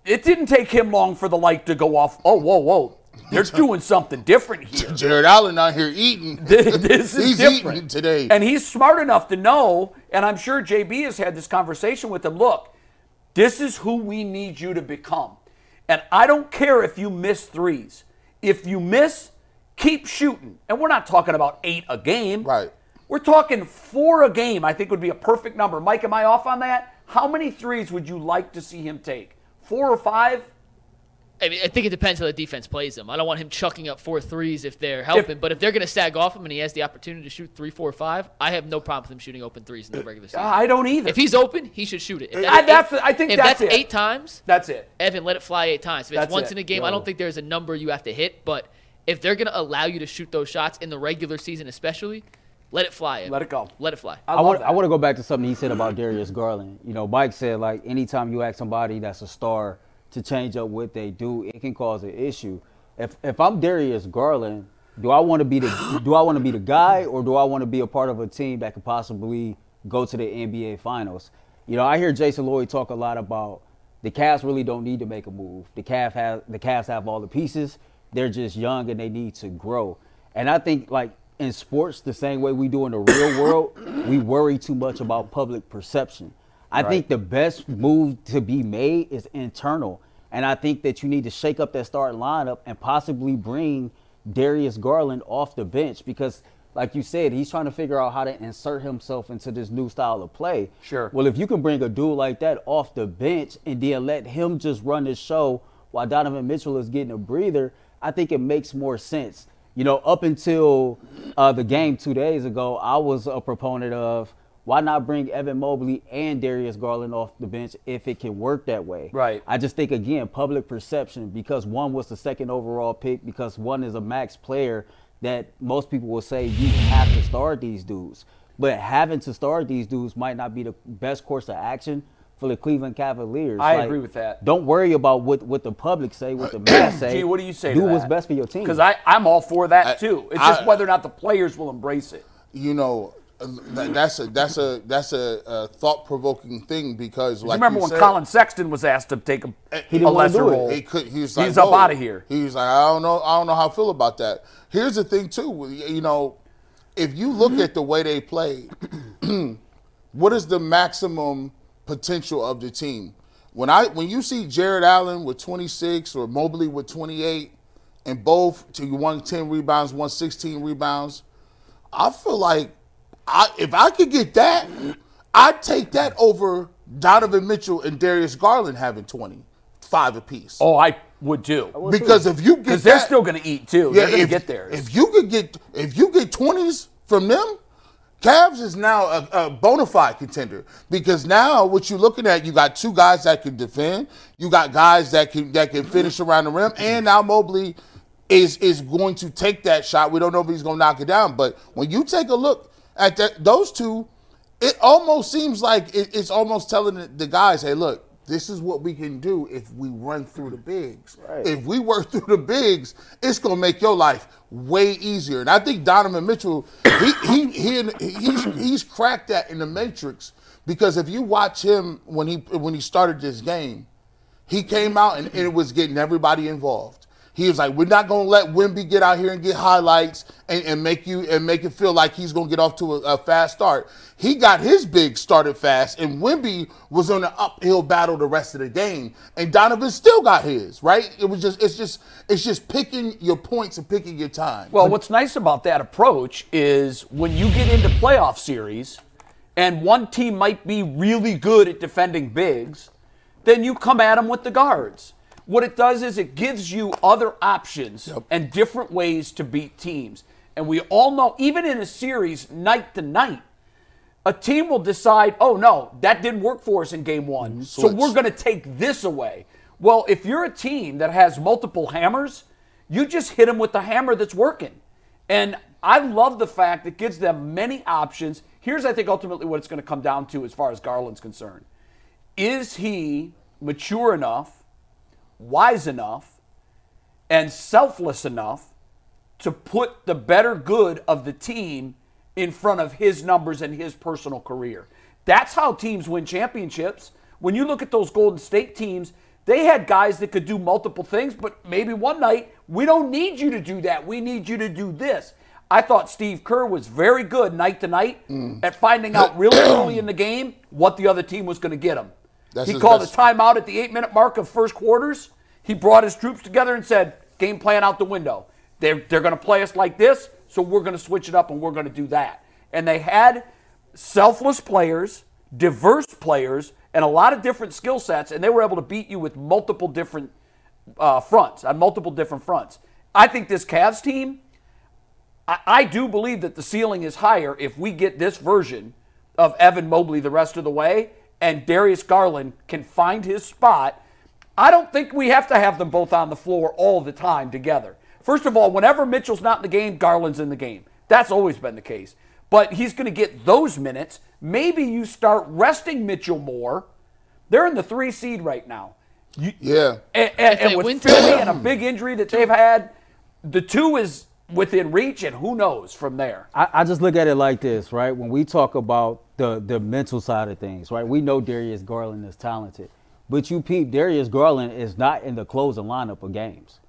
it didn't take him long for the light to go off. Oh, whoa, whoa. They're <laughs> doing something different here. <laughs> Jarrett Allen out here eating. <laughs> this is He's different eating today. And he's smart enough to know, and I'm sure JB has had this conversation with him. Look, this is who we need you to become. And I don't care if you miss threes. If you miss, keep shooting. And we're not talking about eight a game. Right. We're talking four a game, I think would be a perfect number. Mike, am I off on that? How many threes would you like to see him take? Four or five? I mean, I think it depends how the defense plays him. I don't want him chucking up four threes if they're helping, but if they're going to sag off him and he has the opportunity to shoot three, four, five, I have no problem with him shooting open threes in the regular uh, season. I don't either. if he's open, he should shoot it. If uh, I- that's- I think if that's that's, it. eight times, That's it. Evan, let it fly eight times. If it's That's once it. in a game, I don't think there's a number you have to hit. But if they're going to allow you to shoot those shots in the regular season, especially, let it fly. Evan. Let it go. Let it fly. I, I want, that. I want to go back to something he said about Darius Garland. You know, Mike said like anytime you ask somebody that's a star to change up what they do, it can cause an issue. If if I'm Darius Garland, do I want to be the <gasps> do I want to be the guy or do I want to be a part of a team that could possibly go to the NBA Finals? You know, I hear Jason Lloyd talk a lot about the Cavs really don't need to make a move. The Cavs have the Cavs have all the pieces. They're just young and they need to grow. And I think like in sports, the same way we do in the real world, we worry too much about public perception. I think the best move to be made is internal. And I think that you need to shake up that starting lineup and possibly bring Darius Garland off the bench because, like you said, he's trying to figure out how to insert himself into this new style of play. Sure. Well, if you can bring a dude like that off the bench and then let him just run the show while Donovan Mitchell is getting a breather, I think it makes more sense. You know, up until uh, the game two days ago, I was a proponent of why not bring Evan Mobley and Darius Garland off the bench if it can work that way. Right. I just think again, public perception because one was the second overall pick, because one is a max player that most people will say you have to start these dudes. But having to start these dudes might not be the best course of action for the Cleveland Cavaliers. I agree with that. Don't worry about what, what the public say, what the mass <clears throat> say. Gee, what do you say Do to what's that? best for your team. Because I'm all for that too. It's just whether or not the players will embrace it. you know, that, that's a that's a that's a, a thought provoking thing because like you Remember when said, Collin Sexton was asked to take a, eh, He a didn't lesser role? He could. He was like, He's up "Whoa." of here. He was like, I don't know. I don't know how I feel about that. Here's the thing, too. You know, if you look at the way they played, <clears throat> what is the maximum potential of the team? When I when you see Jarrett Allen with 26 or Mobley with 28, and both to one 10 rebounds, one 16 rebounds, I feel like I, if I could get that, I'd take that over Donovan Mitchell and Darius Garland having 25 apiece. Oh, I would too. because if you get Because they're that- still going to eat too. they're going to get there. If you could get if you get 20s from them, Cavs is now a, a bona fide contender because now what you're looking at, you got two guys that can defend, you got guys that can that can finish around the rim, and now Mobley is is going to take that shot. We don't know if he's going to knock it down, but when you take a look at that, those two, it almost seems like it, it's almost telling the, the guys, "Hey, look, this is what we can do if we run through the bigs. If we work through the bigs, it's gonna make your life way easier." And I think Donovan Mitchell, he he, he he's he's cracked that in the matrix because if you watch him when he when he started this game, he came out and, and it was getting everybody involved. He was like, "We're not gonna let Wemby get out here and get highlights and, and make you and make it feel like he's gonna get off to a, a fast start." He got his big started fast, and Wemby was on an uphill battle the rest of the game, and Donovan still got his. Right? It was just, it's just, it's just picking your points and picking your time. Well, what's nice about that approach is when you get into playoff series and one team might be really good at defending bigs, then you come at them with the guards. What it does is it gives you other options and different ways to beat teams. And we all know, even in a series night to night, a team will decide, oh no, that didn't work for us in game one. Mm-hmm. So Switch. we're going to take this away. Well, if you're a team that has multiple hammers, you just hit them with the hammer that's working. And I love the fact that gives them many options. Here's, I think, ultimately what it's going to come down to as far as Garland's concerned. Is he mature enough, wise enough, and selfless enough to put the better good of the team in front of his numbers and his personal career. That's how teams win championships. When you look at those Golden State teams, they had guys that could do multiple things, but maybe one night, we don't need you to do that. We need you to do this. I thought Steve Kerr was very good night to night mm. at finding out really early in the game what the other team was going to get him. That's he called best- a timeout at the eight minute mark of first quarters. He brought his troops together and said, game plan out the window. They're, they're going to play us like this, so we're going to switch it up and we're going to do that. And they had selfless players, diverse players, and a lot of different skill sets, and they were able to beat you with multiple different uh, fronts, on multiple different fronts. I think this Cavs team, I, I do believe that the ceiling is higher if we get this version of Evan Mobley the rest of the way and Darius Garland can find his spot. I don't think we have to have them both on the floor all the time together. First of all, whenever Mitchell's not in the game, Garland's in the game. That's always been the case. But he's going to get those minutes. Maybe you start resting Mitchell more. They're in the three seed right now. You, yeah. and, and, and with Philly and a big injury that they've had, the two is within reach, and who knows from there. I, I just look at it like this, right? When we talk about the the mental side of things, right? We know Darius Garland is talented, but you peep, Darius Garland is not in the closing lineup of games.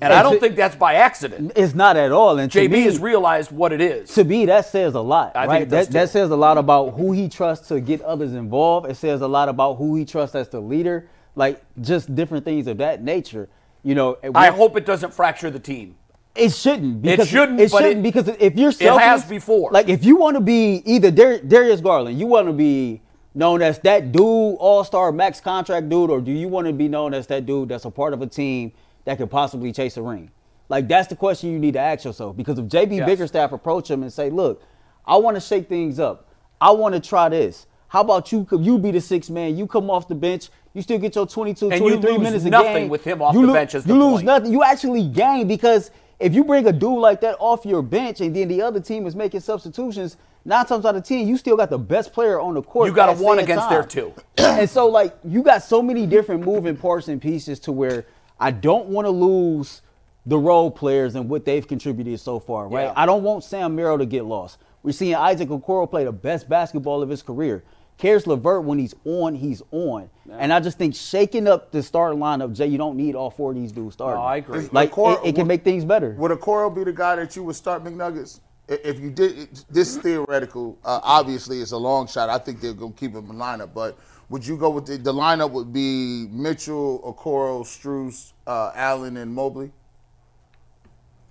And I don't think that's by accident. It's not at all. And JB me, has realized what it is. to me, that says a lot, I think right? that, that says a lot about who he trusts to get others involved. It says a lot about who he trusts as the leader, like just different things of that nature. You know, I hope it doesn't fracture the team. It shouldn't. Because shouldn't, It shouldn't it- because if you're selfish, has before. Like if you want to be either Dar- Darius Garland, you want to be known as that dude, All Star max contract dude, or do you want to be known as that dude that's a part of a team that could possibly chase a ring? Like that's the question you need to ask yourself. Because if JB Yes. Bickerstaff approach him and say, "Look, I want to shake things up. I want to try this. How about you? You be the six man. You come off the bench. You still get your 22, And you 23 lose minutes a nothing game. with him off You the lo- bench you lose point. nothing. You actually gain because if you bring a dude like that off your bench and then the other team is making substitutions, nine times out of ten, you still got the best player on the court. You got a one against time. their two. <clears throat> and so like you got so many different moving parts and pieces to where I don't want to lose the role players and what they've contributed so far, right? Yeah. I don't want Sam Merrill to get lost. We're seeing Isaac Okoro play the best basketball of his career. Caris LeVert, when he's on, he's on. And I just think shaking up the starting lineup, Jay, you don't need all four of these dudes starting. No, I agree. Is Like Okoro- it, it can make things better. Would Okoro be the guy that you would start McNuggets? If you did, this is theoretical. Uh, obviously, it's a long shot. I think they're going to keep him in lineup. But would you go with the, the lineup? Would be Mitchell, Okoro, Strus, uh, Allen, and Mobley.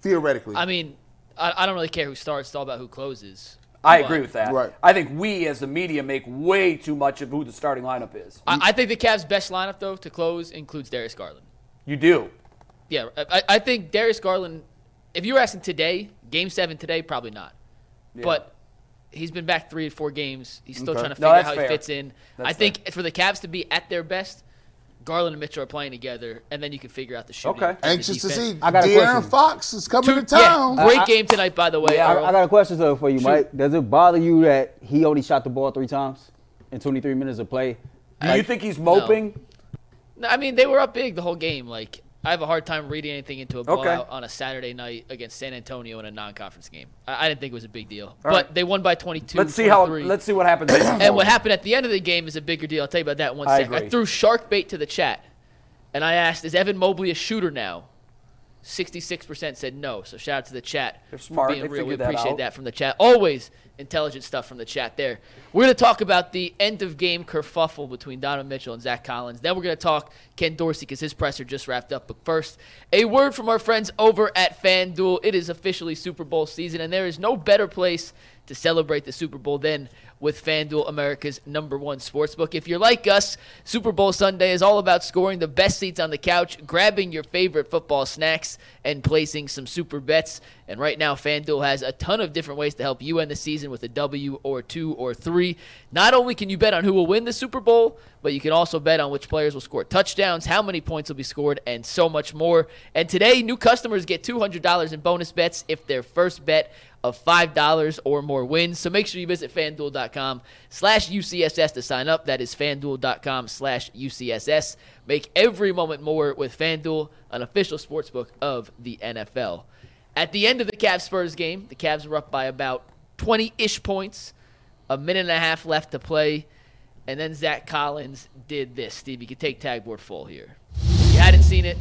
Theoretically, I mean, I, I don't really care who starts. It's all about who closes. I agree with that. Right. I think we as the media make way too much of who the starting lineup is. I, I think the Cavs' best lineup, though, to close includes Darius Garland. You do. Yeah, I, I think Darius Garland. If you were asking today, Game Seven today, probably not. But he's been back three or four games. He's still Okay. trying to No, figure out how fair. he fits in. That's I think for the Cavs to be at their best, Garland and Mitchell are playing together, and then you can figure out the shooting. Okay. anxious to see I got a De'Aaron question. Fox is coming Two- to town. Yeah, great I- game tonight, by the way. Yeah, I, I got a question though for you, Mike. Does it bother you that he only shot the ball three times in 23 minutes of play? Do you think he's moping? No, I mean, they were up big the whole game. Like, I have a hard time reading anything into a Okay. blowout on a Saturday night against San Antonio in a non-conference game. I, I didn't think it was a big deal, but right. they won by 22. Let's see how. 23. Let's see what happens. <clears throat> And what happened at the end of the game is a bigger deal. I'll tell you about that one I sec. I threw shark bait to the chat, and I asked, "Is Evan Mobley a shooter now?" Sixty-six percent said no. So shout out to the chat. They're smart. Being They real. We that appreciate out. that from the chat. Always intelligent stuff from the chat there. We're going to talk about the end of game kerfuffle between Donovan Mitchell and Zach Collins. Then we're going to talk Ken Dorsey because his presser just wrapped up. But first, a word from our friends over at FanDuel. It is officially Super Bowl season, and there is no better place to celebrate the Super Bowl than with FanDuel, America's number one sportsbook. If you're like us, Super Bowl Sunday is all about scoring the best seats on the couch, grabbing your favorite football snacks, and placing some super bets. And right now, FanDuel has a ton of different ways to help you end the season with a W or two or three. Not only can you bet on who will win the Super Bowl, but you can also bet on which players will score touchdowns, how many points will be scored, and so much more. And today, new customers get $200 in bonus bets if their first bet of $5 or more wins. So make sure you visit fanduel.com slash UCSS to sign up. That is fanduel.com slash UCSS. Make every moment more with FanDuel, an official sportsbook of the NFL. At the end of the Cavs Spurs game, the Cavs were up by about 20 ish points, a minute and a half left to play. And then Zach Collins did this. Steve, you can take tagboard full here. You hadn't seen it,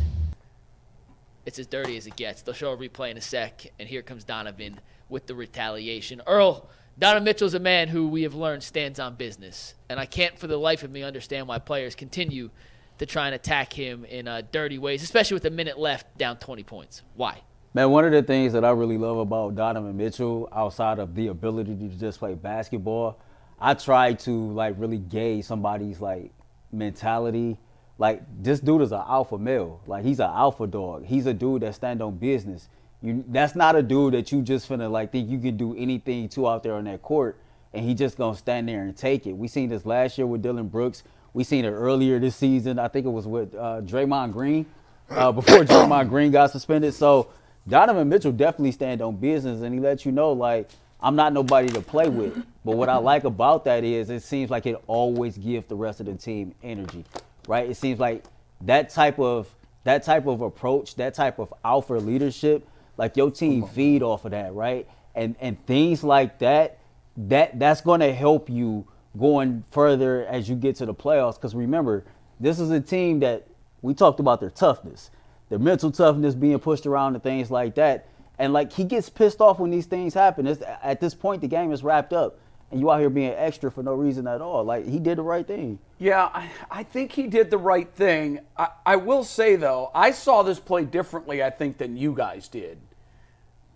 it's as dirty as it gets. They'll show a replay in a sec, and here comes Donovan with the retaliation. Earl, Donovan Mitchell's a man who we have learned stands on business, and I can't for the life of me understand why players continue to try and attack him in uh, dirty ways, especially with a minute left, down 20 points. Why? Man, one of the things that I really love about Donovan Mitchell, outside of the ability to just play basketball, I try to like really gauge somebody's like mentality. Like this dude is an alpha male. Like he's an alpha dog. He's a dude that stand on business. You, that's not a dude that you just finna like think you can do anything to out there on that court, and he just gonna stand there and take it. We seen this last year with Dillon Brooks. We seen it earlier this season. I think it was with uh, Draymond Green uh, <coughs> before Draymond Green got suspended. So Donovan Mitchell definitely stand on business, and he lets you know like I'm not nobody to play with. But what I like about that is it seems like it always gives the rest of the team energy, right? It seems like that type of that type of approach, that type of alpha leadership, like your team feed off of that, right? And and things like that, that that's going to help you going further as you get to the playoffs. Because remember, this is a team that we talked about their toughness, their mental toughness being pushed around and things like that. And like he gets pissed off when these things happen. It's, at this point, the game is wrapped up, and you out here being extra for no reason at all. Like he did the right thing. Yeah, I, I think he did the right thing. I, I will say though, I saw this play differently. I think than you guys did.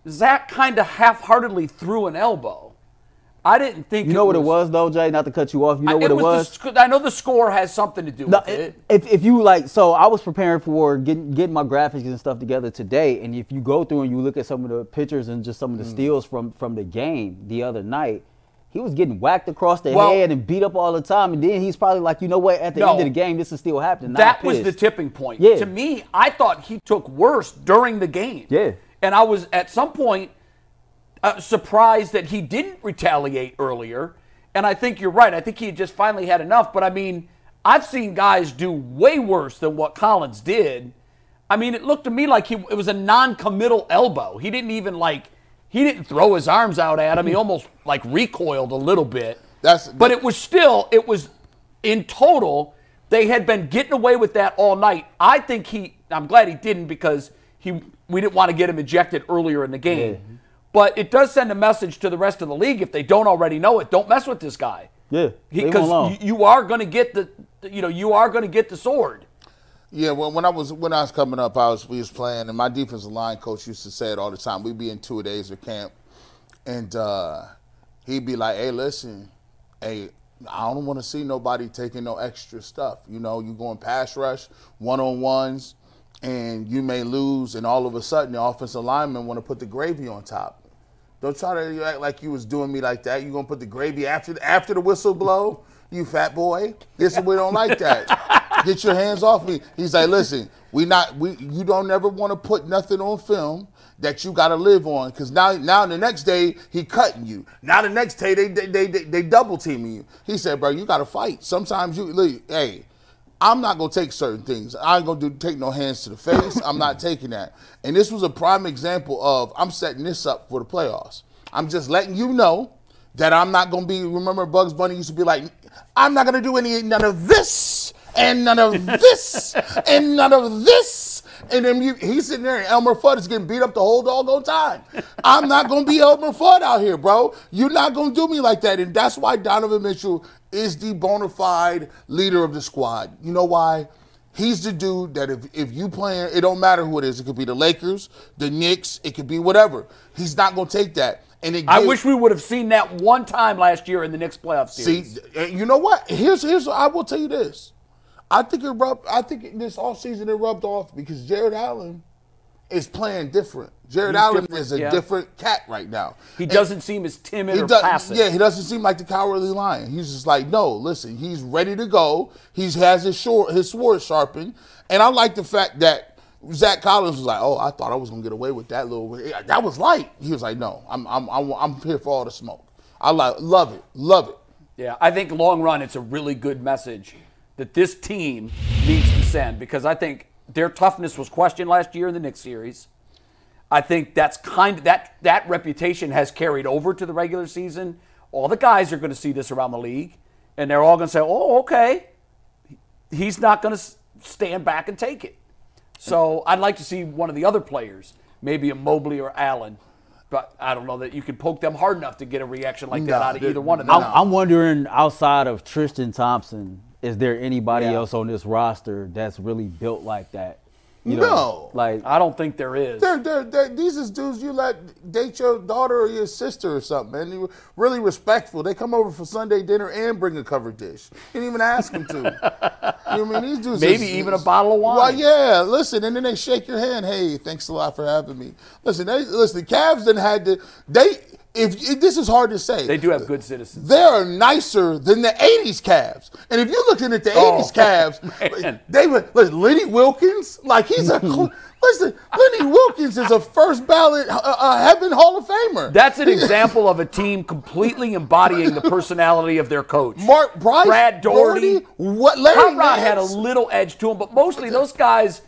Zach kind of half-heartedly threw an elbow. I didn't think. You know what it was though, Jay? Not to cut you off. You know I, what it was? was. the I know the score has something to do No, with it. if, if you like, so I was preparing for getting getting my graphics and stuff together today, and if you go through and you look at some of the pictures and just some of the Mm. steals from from the game the other night, he was getting whacked across the Well- head and beat up all the time, and then he's probably like, you know what? At the No. end of the game, this is still happening. That was the tipping point. Yeah. To me, I thought he took worse during the game. Yeah. And I was at some point, uh, surprised that he didn't retaliate earlier. And I think you're right. I think he had just finally had enough. But I mean, I've seen guys do way worse than what Collins did. I mean, it looked to me like he it was a non-committal elbow. He didn't even like he didn't throw his arms out at him. He almost like recoiled a little bit. That's- but it was still it was in total they had been getting away with that all night. I think he I'm glad he didn't because he we didn't want to get him ejected earlier in the game. But it does send a message to the rest of the league if they don't already know it. Don't mess with this guy. Yeah, Because you, you are going to get the you know you are going to get the sword. Yeah, well, when I was when I was coming up, I was we was playing, and my defensive line coach used to say it all the time. We'd be in two days of camp, and uh, he'd be like, "Hey, listen, hey, I don't want to see nobody taking no extra stuff. You know, you going pass rush, one on ones, and you may lose, and all of a sudden the offensive lineman want to put the gravy on top. Don't try to act like you was doing me like that. You gonna put the gravy after after the whistle blow? You fat boy. This we don't like that. <laughs> Get your hands off me. He's like, listen, we not we you don't never want to put nothing on film that you got to live on because now now the next day he cutting you. Now the next day they they they, they, they double teaming you. He said, bro, you got to fight. Sometimes you look, hey. I'm not gonna take certain things. I ain't gonna do take no hands to the face. I'm not <laughs> taking that. And this was a prime example of I'm setting this up for the playoffs. I'm just letting you know that I'm not gonna be. Remember, Bugs Bunny used to be like, I'm not gonna do any none of this and none of <laughs> this and none of this. And then you, he's sitting there, and Elmer Fudd is getting beat up the whole doggone time. I'm not gonna be Elmer Fudd out here, bro. You're not gonna do me like that, and that's why Donovan Mitchell is the bona fide leader of the squad. You know why? He's the dude that if, if you playing, it don't matter who it is. It could be the Lakers, the Knicks, it could be whatever. He's not gonna take that. And it I gives- wish we would have seen that one time last year in the next playoff See, series. and you know what? Here's here's I will tell you this. I think it rubbed. I think this offseason it rubbed off because Jarrett Allen is playing different. Jarrett He's Allen different, is a yeah. different cat right now. he And doesn't seem as timid or does- passive. Yeah, he doesn't seem like the cowardly lion. He's just like, no, listen, he's ready to go. He has his short his sword sharpened, and I like the fact that Zach Collins was like, oh, I thought I was gonna get away with that little. That was light. He was like, no, I'm I'm I'm, I'm here for all the smoke. I like love it, love it. Yeah, I think long run, it's a really good message that this team needs to send because I think their toughness was questioned last year in the Knicks series. I think that's kind of that that reputation has carried over to the regular season. All the guys are going to see this around the league, and they're all going to say, "Oh, okay." He's not going to stand back and take it. So I'd like to see one of the other players, maybe a Mobley or Allen, but I don't know that you can poke them hard enough to get a reaction like that No, out of either one of them. I'm, I'm wondering outside of Tristan Thompson, is there anybody Yeah. else on this roster that's really built like that? You No. like I don't think there is. They're, they're, they're, these is dudes you let date your daughter or your sister or something, man. You really respectful. They come over for Sunday dinner and bring a covered dish. You didn't even ask them to. you know what I mean? These dudes Maybe is- even a bottle of wine. Well, yeah. Listen, and then they shake your hand. Hey, thanks a lot for having me. Listen, they listen. The Cavs then had to. They if, if this is hard to say, They do have good citizens. they are nicer than the 80s Cavs. And if you're looking at the Oh, 80s Cavs, <laughs> man. they were, listen, Lenny Wilkens, like he's a, <laughs> listen, Lenny Wilkens is a first ballot uh, uh, Heaven Hall of Famer. That's an <laughs> example of a team completely embodying the personality of their coach. Mark Price, Brad Daugherty. what Larry Hot Rod had a little edge to him, but mostly those guys,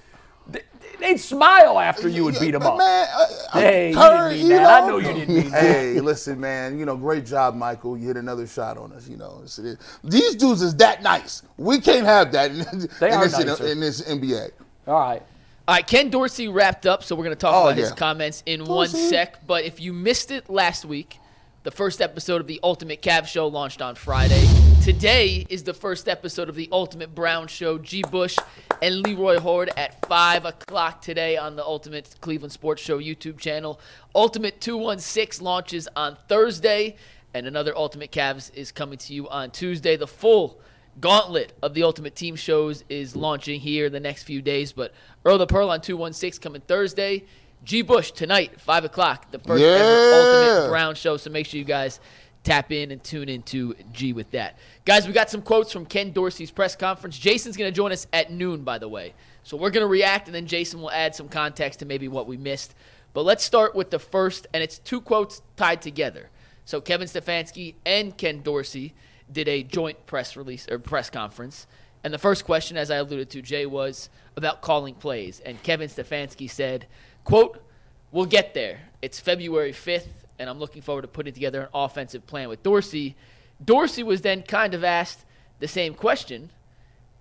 they'd smile after you would beat them up. Man, Hey, you Curry, didn't mean that. I know? know you didn't mean that. Hey, listen, man. You know, great job, Michael. You hit another shot on us. You know, It's- it- these dudes is that nice. We can't have that in, They in are this, in this NBA. All right. All right, Ken Dorsey wrapped up, so we're going to talk Oh, about his comments in one sec. But if you missed it last week, the first episode of the Ultimate Cav Show launched on Friday. Today is the first episode of the Ultimate Brown Show. G. Bush and Leroy Hoard at 5 o'clock today on the Ultimate Cleveland Sports Show YouTube channel. Ultimate 216 launches on Thursday, and another Ultimate Cavs is coming to you on Tuesday. The full gauntlet of the Ultimate Team shows is launching here in the next few days. But Earl the Pearl on 216 coming Thursday. G. Bush tonight, 5 o'clock, the first ever Ultimate Brown show. So make sure you guys tap in and tune into G with that. Guys, we got some quotes from Ken Dorsey's press conference. Jason's going to join us at noon, by the way. So we're going to react, and then Jason will add some context to maybe what we missed. But let's start with the first, and it's two quotes tied together. So Kevin Stefanski and Ken Dorsey did a joint press release or press conference. And the first question, as I alluded to, Jay, was about calling plays. And Kevin Stefanski said, quote, We'll get there. It's February 5th, and I'm looking forward to putting together an offensive plan with Dorsey. Dorsey was then kind of asked the same question,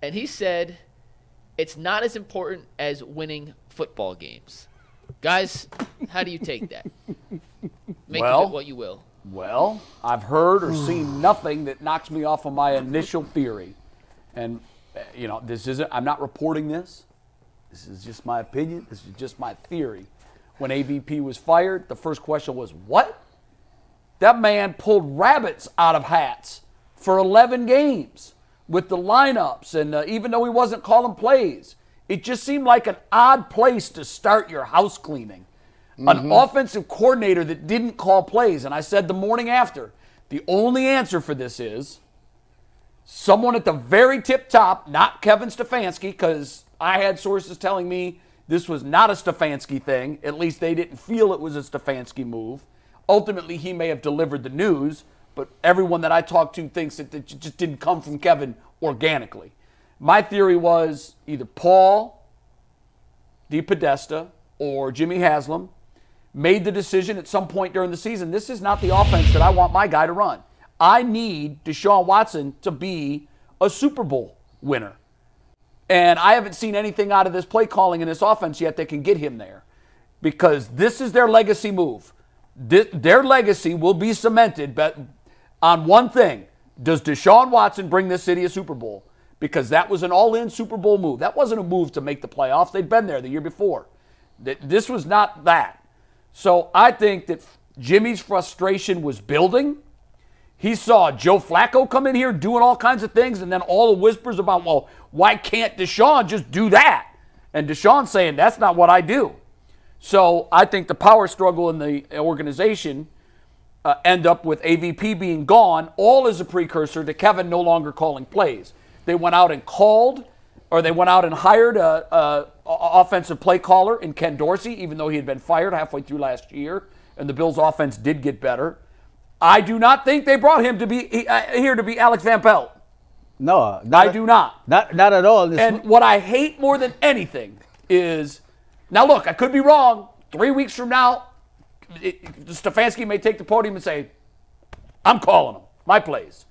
and he said, It's not as important as winning football games. Guys, how do you take that? Make Well- of it what you will. Well, I've heard or seen nothing that knocks me off of my initial theory. And, uh, you know, this isn't, I'm not reporting this. This is just my opinion. This is just my theory. When AVP was fired, the first question was, What? That man pulled rabbits out of hats for 11 games with the lineups. And uh, even though he wasn't calling plays, it just seemed like an odd place to start your house cleaning. An offensive coordinator that didn't call plays. And I said the morning after, the only answer for this is someone at the very tip top, not Kevin Stefanski, because I had sources telling me this was not a Stefanski thing. At least they didn't feel it was a Stefanski move. Ultimately, he may have delivered the news, but everyone that I talked to thinks that it just didn't come from Kevin organically. My theory was either Paul DePodesta or Jimmy Haslam made the decision at some point during the season this is not the offense that I want my guy to run. I need Deshaun Watson to be a Super Bowl winner. And I haven't seen anything out of this play calling in this offense yet that can get him there because this is their legacy move. Thi- Their legacy will be cemented but on one thing. Does Deshaun Watson bring this city a Super Bowl? Because that was an all in Super Bowl move. That wasn't a move to make the playoffs. They'd been there the year before. This was not that. So I think that Jimmy's frustration was building. He saw Joe Flacco come in here doing all kinds of things, and then all the whispers about, well, why can't Deshaun just do that? And Deshaun saying, that's not what I do. So I think the power struggle in the organization uh, end up with AVP being gone, all as a precursor to Kevin no longer calling plays. They went out and called, or they went out and hired a, a, a offensive play caller in Ken Dorsey, even though he had been fired halfway through last year, and the Bills' offense did get better. I do not think they brought him to be uh, here to be Alex Van Pelt. No, I do not. Not not at all. This- And what I hate more than anything is now look, I could be wrong. Three weeks from now, it, Stefanski may take the podium and say, "I'm calling them, my plays."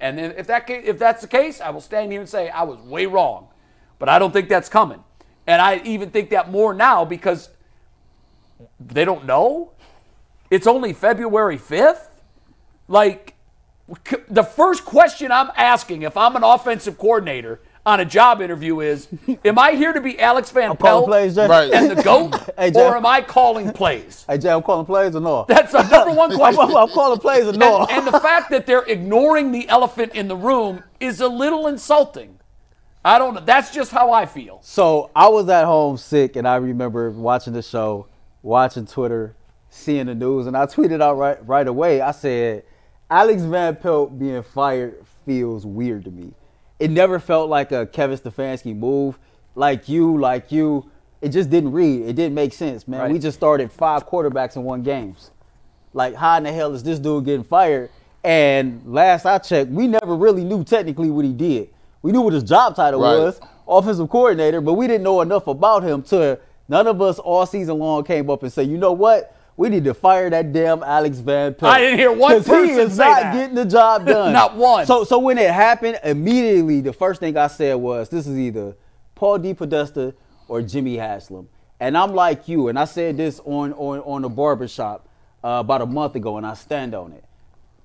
And then if that if that's the case, I will stand here and say I was way wrong. But I don't think that's coming, and I even think that more now because they don't know. It's only February fifth. Like c- the first question I'm asking if I'm an offensive coordinator on a job interview is, <laughs> am I here to be Alex Van I'm Pelt plays, Right. and the GOAT, <laughs> Hey, Jeff. or am I calling plays? Hey Jay, I'm calling plays or no? That's a number one <laughs> question. I'm- I'm calling plays or no? And, and the fact that they're ignoring the elephant in the room is a little insulting. I don't know. That's just how I feel. So I was at home sick, and I remember watching the show, watching Twitter, seeing the news, and I tweeted out right right away. I said, "Alex Van Pelt being fired feels weird to me. It never felt like a Kevin Stefanski move. Like you, like you, it just didn't read. It didn't make sense, man. Right. We just started five quarterbacks in one games. Like, how in the hell is this dude getting fired? And last I checked, we never really knew technically what he did. We knew what his job title Right. was, offensive coordinator, but we didn't know enough about him to none of us all season long came up and said, you know what? We need to fire that damn Alex Van Pelt. I didn't hear one <laughs> 'Cause he person is say not that. getting the job <laughs> done. Not one. So so when it happened, immediately the first thing I said was, this is either Paul DePodesta or Jimmy Haslam. And I'm like you, and I said this on on on the barbershop uh, about a month ago, and I stand on it.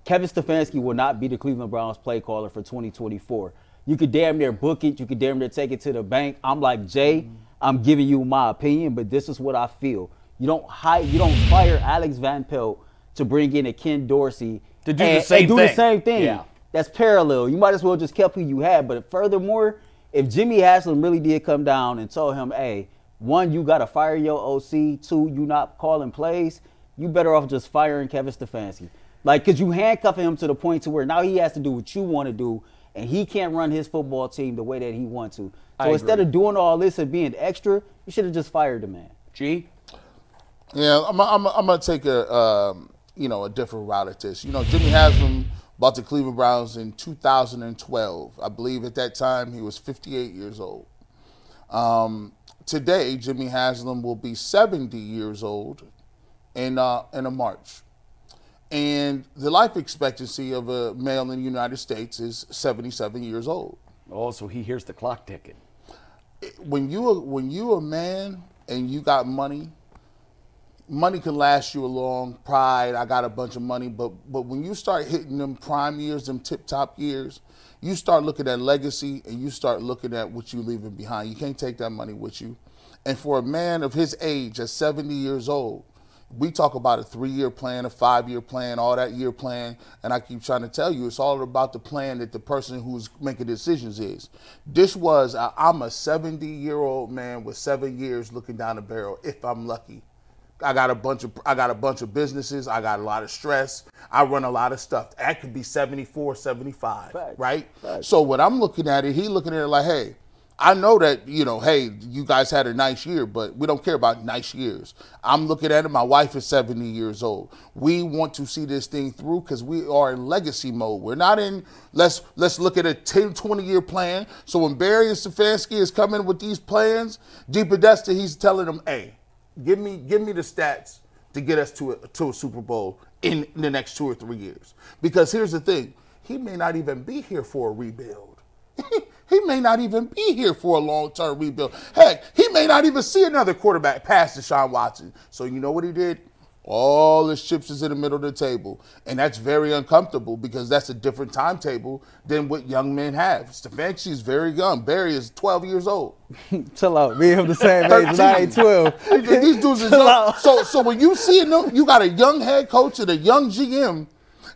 Kevin Stefanski will not be the Cleveland Browns play caller for 2024. You could damn near book it. You could damn near take it to the bank. I'm like Jay. I'm giving you my opinion, but this is what I feel. You don't hire, you don't fire Alex Van Pelt to bring in a Ken Dorsey To do the and- same and do thing. the same thing. Yeah. That's parallel. You might as well just kept who you had. But furthermore, if Jimmy Haslam really did come down and told him, hey, one, you got to fire your OC. Two, you not calling plays. You better off just firing Kevin Stefanski. Like, because you handcuffing him to the point to where now he has to do what you want to do, and he can't run his football team the way that he wants to. So I instead agree. of doing all this and being extra, you should have just fired the man. G? Yeah, I'm, I'm, I'm gonna take a um, you know a different route at this. You know, Jimmy Haslam bought the Cleveland Browns in 2012. I believe at that time he was 58 years old. Um, today, Jimmy Haslam will be 70 years old in uh, in a March, and the life expectancy of a male in the United States is 77 years old. Oh, so he hears the clock ticking. When you when you a man and you got money, money can last you a long pride. I got a bunch of money, but but when you start hitting them prime years, them tip top years, you start looking at legacy and you start looking at what you're leaving behind. You can't take that money with you. And for a man of his age, at 70 years old, we talk about a three-year plan, a five-year plan, all that year plan, and I keep trying to tell you, it's all about the plan that the person who's making decisions is. This was, I'm a 70-year-old man with seven years looking down the barrel, if I'm lucky. I got a bunch of I got a bunch of businesses. I got a lot of stress. I run a lot of stuff. That could be 74, 75, Facts. right? Facts. So what I'm looking at it, he looking at it like, hey, I know that you know, hey, you guys had a nice year, but we don't care about nice years. I'm looking at it. My wife is 70 years old. We want to see this thing through because we are in legacy mode. We're not in let's let's look at a 10, 20 year plan. So when Barry and Stefanski is coming with these plans, DePodesta, he's telling them, hey, give me give me the stats to get us to a, to a Super Bowl in the next two or three years. Because here's the thing, he may not even be here for a rebuild. <laughs> he may not even be here for a long term rebuild. Heck, he may not even see another quarterback past Deshaun Watson. So you know what he did? All his chips is in the middle of the table. And that's very uncomfortable because that's a different timetable than what young men have. Stefanski is very young. Barry is 12 years old. <laughs> Chill out. Me and him the same age, and I ain't 12. <laughs> These dudes is <laughs> Chill young. out. So, so when you see them, you got a young head coach and a young GM.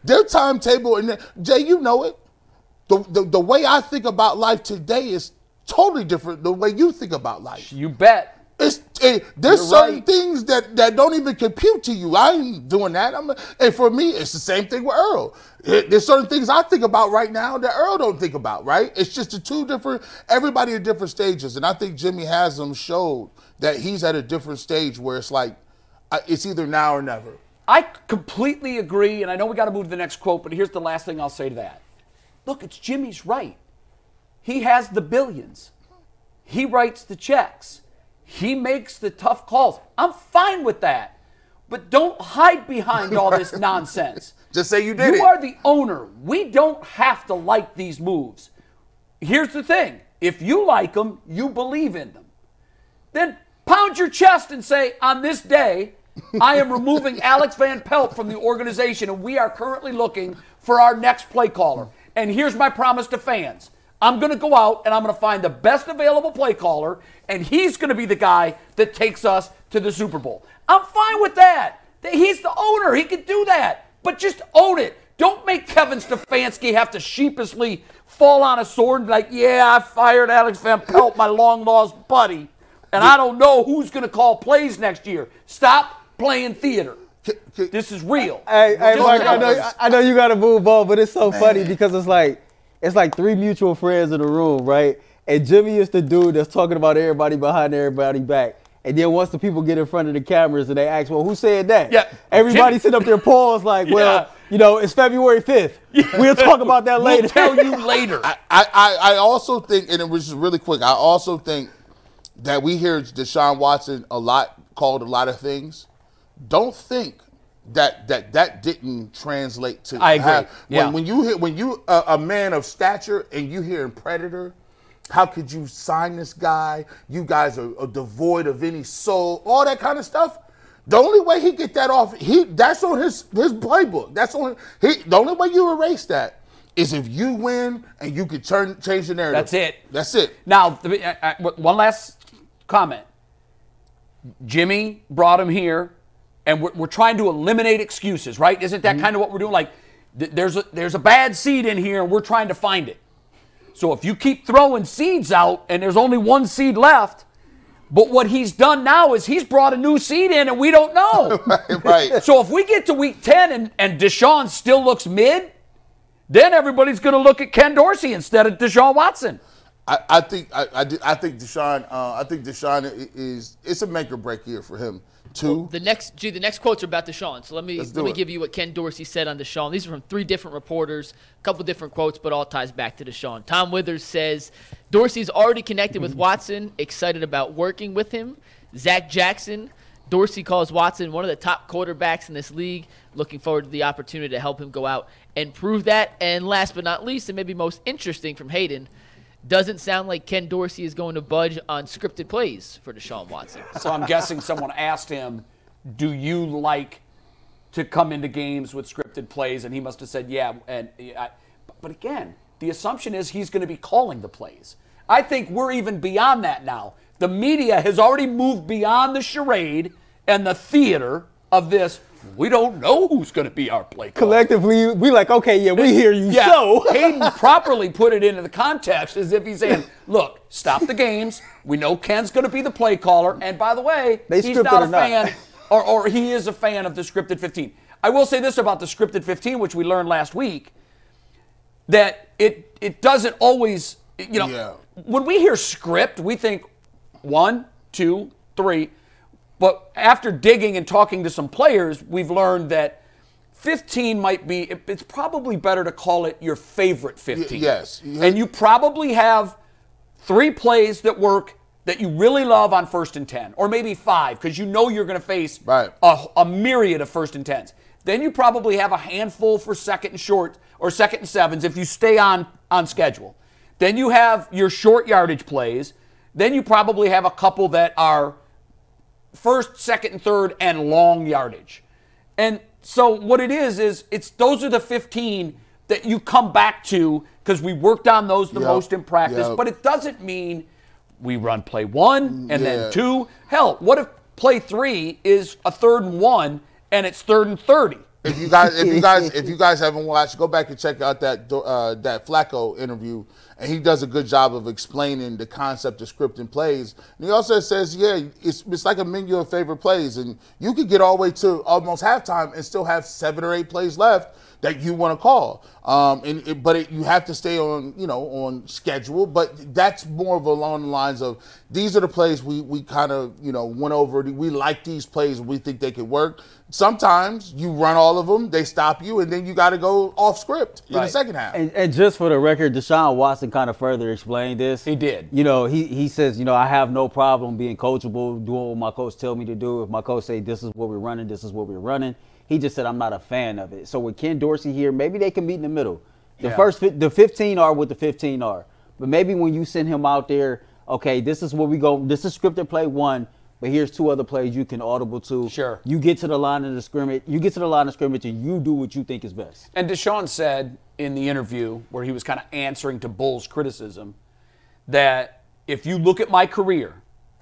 Their timetable and Jay, you know it. The, the the way I think about life today is totally different the way you think about life. You bet. Eh, there's You're certain right. things that, that don't even compute to you. I ain't doing that. I'm and for me, it's the same thing with Earl. Eh, There's certain things I think about right now that Earl don't think about. Right? It's just the two different. Everybody at different stages, and I think Jimmy Haslam showed that he's at a different stage where it's like uh, it's either now or never. I completely agree, and I know we got to move to the next quote, but here's the last thing I'll say to that. Look, it's Jimmy's right. He has the billions. He writes the checks. He makes the tough calls. I'm fine with that. But don't hide behind all this <laughs> nonsense. Just say you did You it. are the owner. We don't have to like these moves. Here's the thing if you like them, you believe in them. Then pound your chest and say, on this day, I am removing <laughs> Alex Van Pelt from the organization, and we are currently looking for our next play caller. And here's my promise to fans I'm going to go out and I'm going to find the best available play caller, and he's going to be the guy that takes us to the Super Bowl. I'm fine with that. He's the owner, he can do that. But just own it. Don't make Kevin Stefanski have to sheepishly fall on a sword and be like, yeah, I fired Alex Van Pelt, my long lost buddy, and I don't know who's going to call plays next year. Stop playing theater. This is real. Hey, hey, Just Mike, I know know. I know you got to move on, but it's so funny because it's like, it's like three mutual friends in the room, right? And Jimmy is the dude that's talking about everybody behind everybody back. And then once the people get in front of the cameras and they ask, well, who said that? Yeah, Everybody Jimmy- sit up there pause like, well, Yeah. you know, it's February 5th. We'll talk about that We'll later. tell you later. I, I, I also think, and it was just really quick. I also think that we hear Deshaun Watson a lot called a lot of things. Don't think that that that didn't translate to. I agree. have- Yeah. When, when you hear when you a, a man of stature and you hear Predator. How could you sign this guy? You guys are, are devoid of any soul. All that kind of stuff. The only way he get that off, he that's on his his playbook. That's on he. The only way you erase that is if you win and you can turn change the narrative. That's it. That's it. Now, the- I- I- one last comment. Jimmy brought him here, and we're, we're trying to eliminate excuses, right? Isn't that kind of what we're doing? Like, th- there's a there's a bad seed in here, and we're trying to find it. So if you keep throwing seeds out, and there's only one seed left, but what he's done now is he's brought a new seed in, and we don't know. <laughs> right. right. So if we get to week 10 and, and Deshaun still looks mid, then everybody's going to look at Ken Dorsey instead of Deshaun Watson. I, I think I, I, I think Deshaun uh, I think Deshaun is it's a make or break year for him. Two. The next, gee, the next quotes are about Deshaun. So let me Let's let me it. give you what Ken Dorsey said on Deshaun. These are from three different reporters, a couple different quotes, but all ties back to Deshaun. Tom Withers says Dorsey's already connected with Watson, excited about working with him. Zach Jackson, Dorsey calls Watson one of the top quarterbacks in this league. Looking forward to the opportunity to help him go out and prove that. And last but not least, and maybe most interesting from Hayden. Doesn't sound like Ken Dorsey is going to budge on scripted plays for Deshaun Watson. <laughs> So I'm guessing someone asked him, "Do you like to come into games with scripted plays?" And he must have said, "Yeah." And I, but again, the assumption is he's going to be calling the plays. I think we're even beyond that now. The media has already moved beyond the charade and the theater of this. We don't know who's going to be our play caller. Collectively, we like, okay, yeah, we hear you. Yeah, So <laughs> Hayden properly put it into the context as if he's saying, "Look, stop the games. We know Ken's going to be the play caller, and by the way, They he's not a or not." fan, or, or he is a fan of the scripted 15." I will say this about the scripted 15, which we learned last week, that it it doesn't always, you know, Yeah. when we hear script, we think one, two, three. But after digging and talking to some players, we've learned that 15 might be, it's probably better to call it your favorite 15. yes. And you probably have three plays that work that you really love on first and 10, or maybe five, because you know you're going to face Right. a, a myriad of first and 10s. Then you probably have a handful for second and short or second and sevens if you stay on, on schedule. Then you have your short yardage plays. Then you probably have a couple that are first, second, and third, and long yardage. And so what it is is it's those are the 15 that you come back to because we worked on those the Yep, most in practice. yep. But it doesn't mean we run play one and Yeah. then two. Hell, what if play three is a third and one and it's third and 30? If you guys, if you guys, <laughs> if you guys haven't watched, go back and check out that uh, that Flacco interview, and he does a good job of explaining the concept of scripting plays. And he also says, yeah, it's it's like a menu of favorite plays, and you could get all the way to almost halftime and still have seven or eight plays left that you want to call. Um, and it, but it, you have to stay on, you know, on schedule. But that's more of along the lines of these are the plays we we kind of you know went over. We like these plays. We think they could work. Sometimes you run all of them, they stop you, and then you got to go off script in the second half. And, and just for the record, Deshaun Watson kind of further explained this. He did. You know, he, he says, you know, I have no problem being coachable, doing what my coach tell me to do. If my coach say this is what we're running, this is what we're running. He just said I'm not a fan of it. So with Ken Dorsey here, maybe they can meet in the middle. The Yeah. first, the 15 are what the 15 are. But maybe when you send him out there, okay, this is what we go. This is scripted play one. But here's two other plays you can audible to. Sure. You get to the line of the scrimmage. You get to the line of scrimmage and you do what you think is best. And Deshaun said in the interview where he was kind of answering to Bull's criticism that if you look at my career,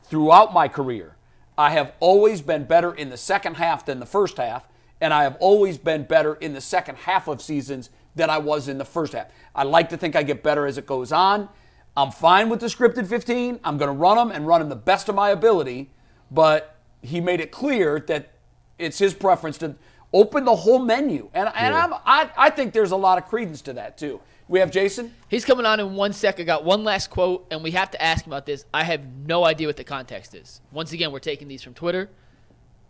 throughout my career, I have always been better in the second half than the first half, and I have always been better in the second half of seasons than I was in the first half. I like to think I get better as it goes on. I'm fine with the scripted 15. I'm going to run them and run them the best of my ability, but he made it clear that it's his preference to open the whole menu. And, and I'm, I, I think there's a lot of credence to that, too. We have Jason. He's coming on in one sec. I got one last quote, and we have to ask him about this. I have no idea what the context is. Once again, we're taking these from Twitter.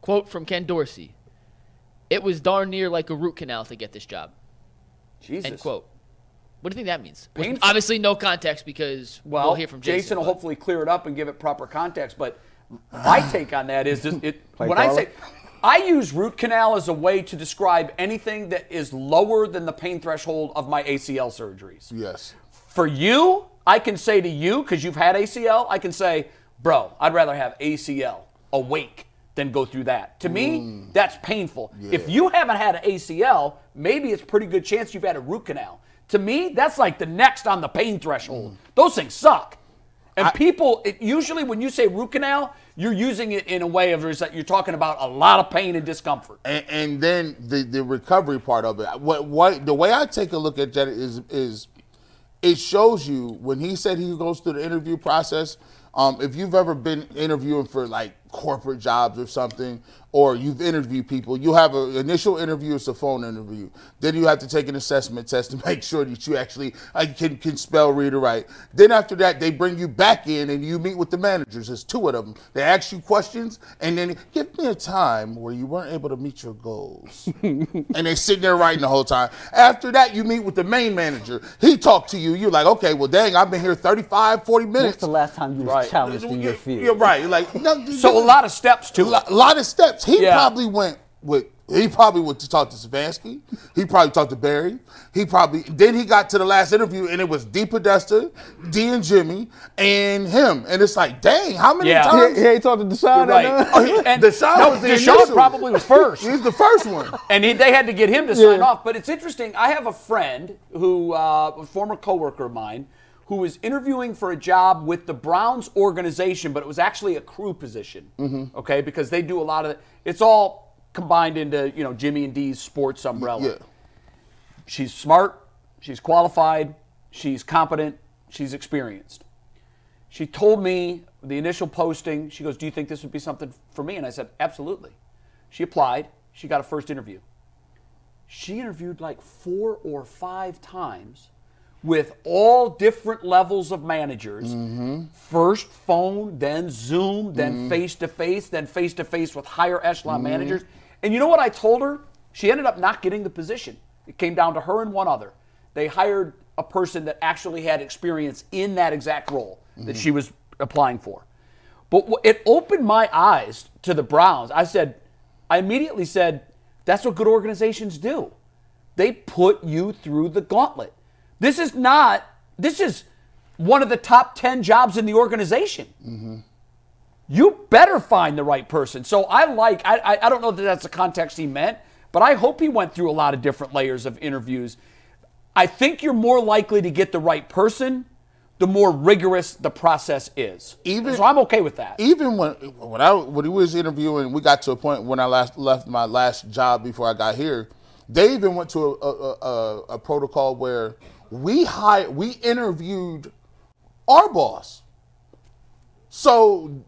Quote from Ken Dorsey It was darn near like a root canal to get this job. Jesus. End quote. What do you think that means? Painful. Obviously, no context because Well, we'll hear from Jason. Jason will but- hopefully clear it up and give it proper context. But my <sighs> take on that is just it, Play when I say I use root canal as a way to describe anything that is lower than the pain threshold of my ACL surgeries. yes. For you, I can say to you, because you've had ACL, I can say, bro, I'd rather have ACL awake than go through that. To me, that's painful. If you haven't had an ACL, maybe it's a pretty good chance you've had a root canal. To me, that's like the next on the pain threshold. Those things suck. And people, it, usually when you say root canal, you're using it in a way of you're talking about a lot of pain and discomfort. and, and then the, the recovery part of it. What what the way I take a look at that is is it shows you when he said he goes through the interview process. Um, if you've ever been interviewing for like corporate jobs or something, or you've interviewed people, you have an initial interview, it's a phone interview. Then you have to take an assessment test to <laughs> make sure that you actually uh, can, can spell, read, or write. Then after that, they bring you back in and you meet with the managers. There's two of them. They ask you questions and then give me a time where you weren't able to meet your goals. <laughs> and they sit there writing the whole time. After that, you meet with the main manager. He talked to you. You're like, okay, well, dang, I've been here 35, 40 minutes. When's the last time you was Right. challenged in your field? You're right. You're like, no, So a lot of steps to a it. lot, lot of steps. He Yeah. probably went with. He probably went to talk to Stefanski. He probably talked to Barry. He probably then he got to the last interview and it was DePodesta, D and Jimmy, and him. And it's like, dang, how many Yeah. times? He, he ain't talking to Deshaun. Right. at Oh, none? he- And Deshaun no, was the Deshaun initial. probably was first. He was the first one. and he, they had to get him to sign Yeah. off. But it's interesting. I have a friend who, uh, a former coworker of mine, who was interviewing for a job with the Browns organization, but it was actually a crew position. Mm-hmm. Okay, because they do a lot of it. It's all combined into you know Jimmy and Dee's sports umbrella. Yeah. She's smart. She's qualified. She's competent. She's experienced. She told me the initial posting, she goes, Do you think this would be something for me? And I said, Absolutely. She applied. She got a first interview. She interviewed like four or five times with all different levels of managers. Mm-hmm. First phone, then Zoom, then face to face, then face to face with higher echelon mm-hmm. managers. And you know what I told her? She ended up not getting the position. It came down to her and one other. They hired a person that actually had experience in that exact role that mm-hmm. she was applying for. But it opened my eyes to the Browns. I said, I immediately said, that's what good organizations do. They put you through the gauntlet. This is not, this is one of the top 10 jobs in the organization. Mm-hmm. You better find the right person. So I like, I, I, I don't know that that's the context he meant, but I hope he went through a lot of different layers of interviews. I think you're more likely to get the right person the more rigorous the process is. Even- so I'm okay with that. even when when I when he was interviewing, we got to a point when I last left my last job before I got here. They even went to a, a, a, a protocol where we hired, we interviewed our boss. So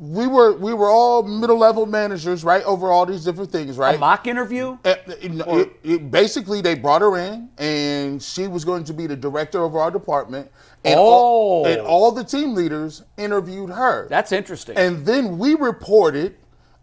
we were we were all middle level managers, right, over all these different things, right? A mock interview? Eh, eh, it- it- it- basically, they brought her in, and she was going to be the director of our department. And, all, Oh. and all the team leaders interviewed her. That's interesting. and then we reported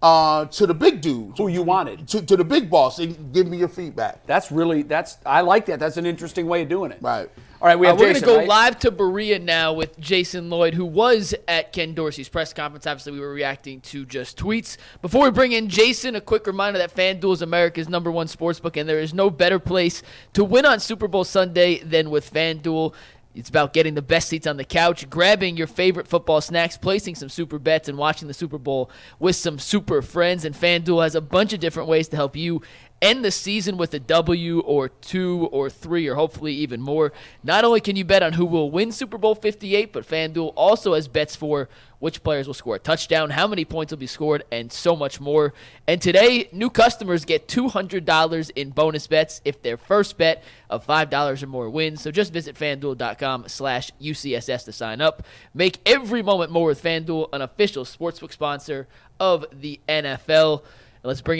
uh, to the big dudes, Who you wanted. to, to the big boss, and give me your feedback. That's really that's I like that. That's an interesting way of doing it. Right. All right, we Uh, have we're gonna go right? live to Berea now with Jason Lloyd, who was at Ken Dorsey's press conference. Obviously, we were reacting to just tweets. Before we bring in Jason, a quick reminder that FanDuel is America's number one sportsbook, and there is no better place to win on Super Bowl Sunday than with FanDuel. It's about getting the best seats on the couch, grabbing your favorite football snacks, placing some super bets, and watching the Super Bowl with some super friends. And FanDuel has a bunch of different ways to help you end the season with a W or two or three or hopefully even more. Not only can you bet on who will win Super Bowl 58, but FanDuel also has bets for which players will score a touchdown, how many points will be scored, and so much more. And today, new customers get $200 in bonus bets if their first bet of $5 or more wins. So just visit fanduel.com slash UCSS to sign up. Make every moment more with FanDuel, an official sportsbook sponsor of the NFL. Let's bring in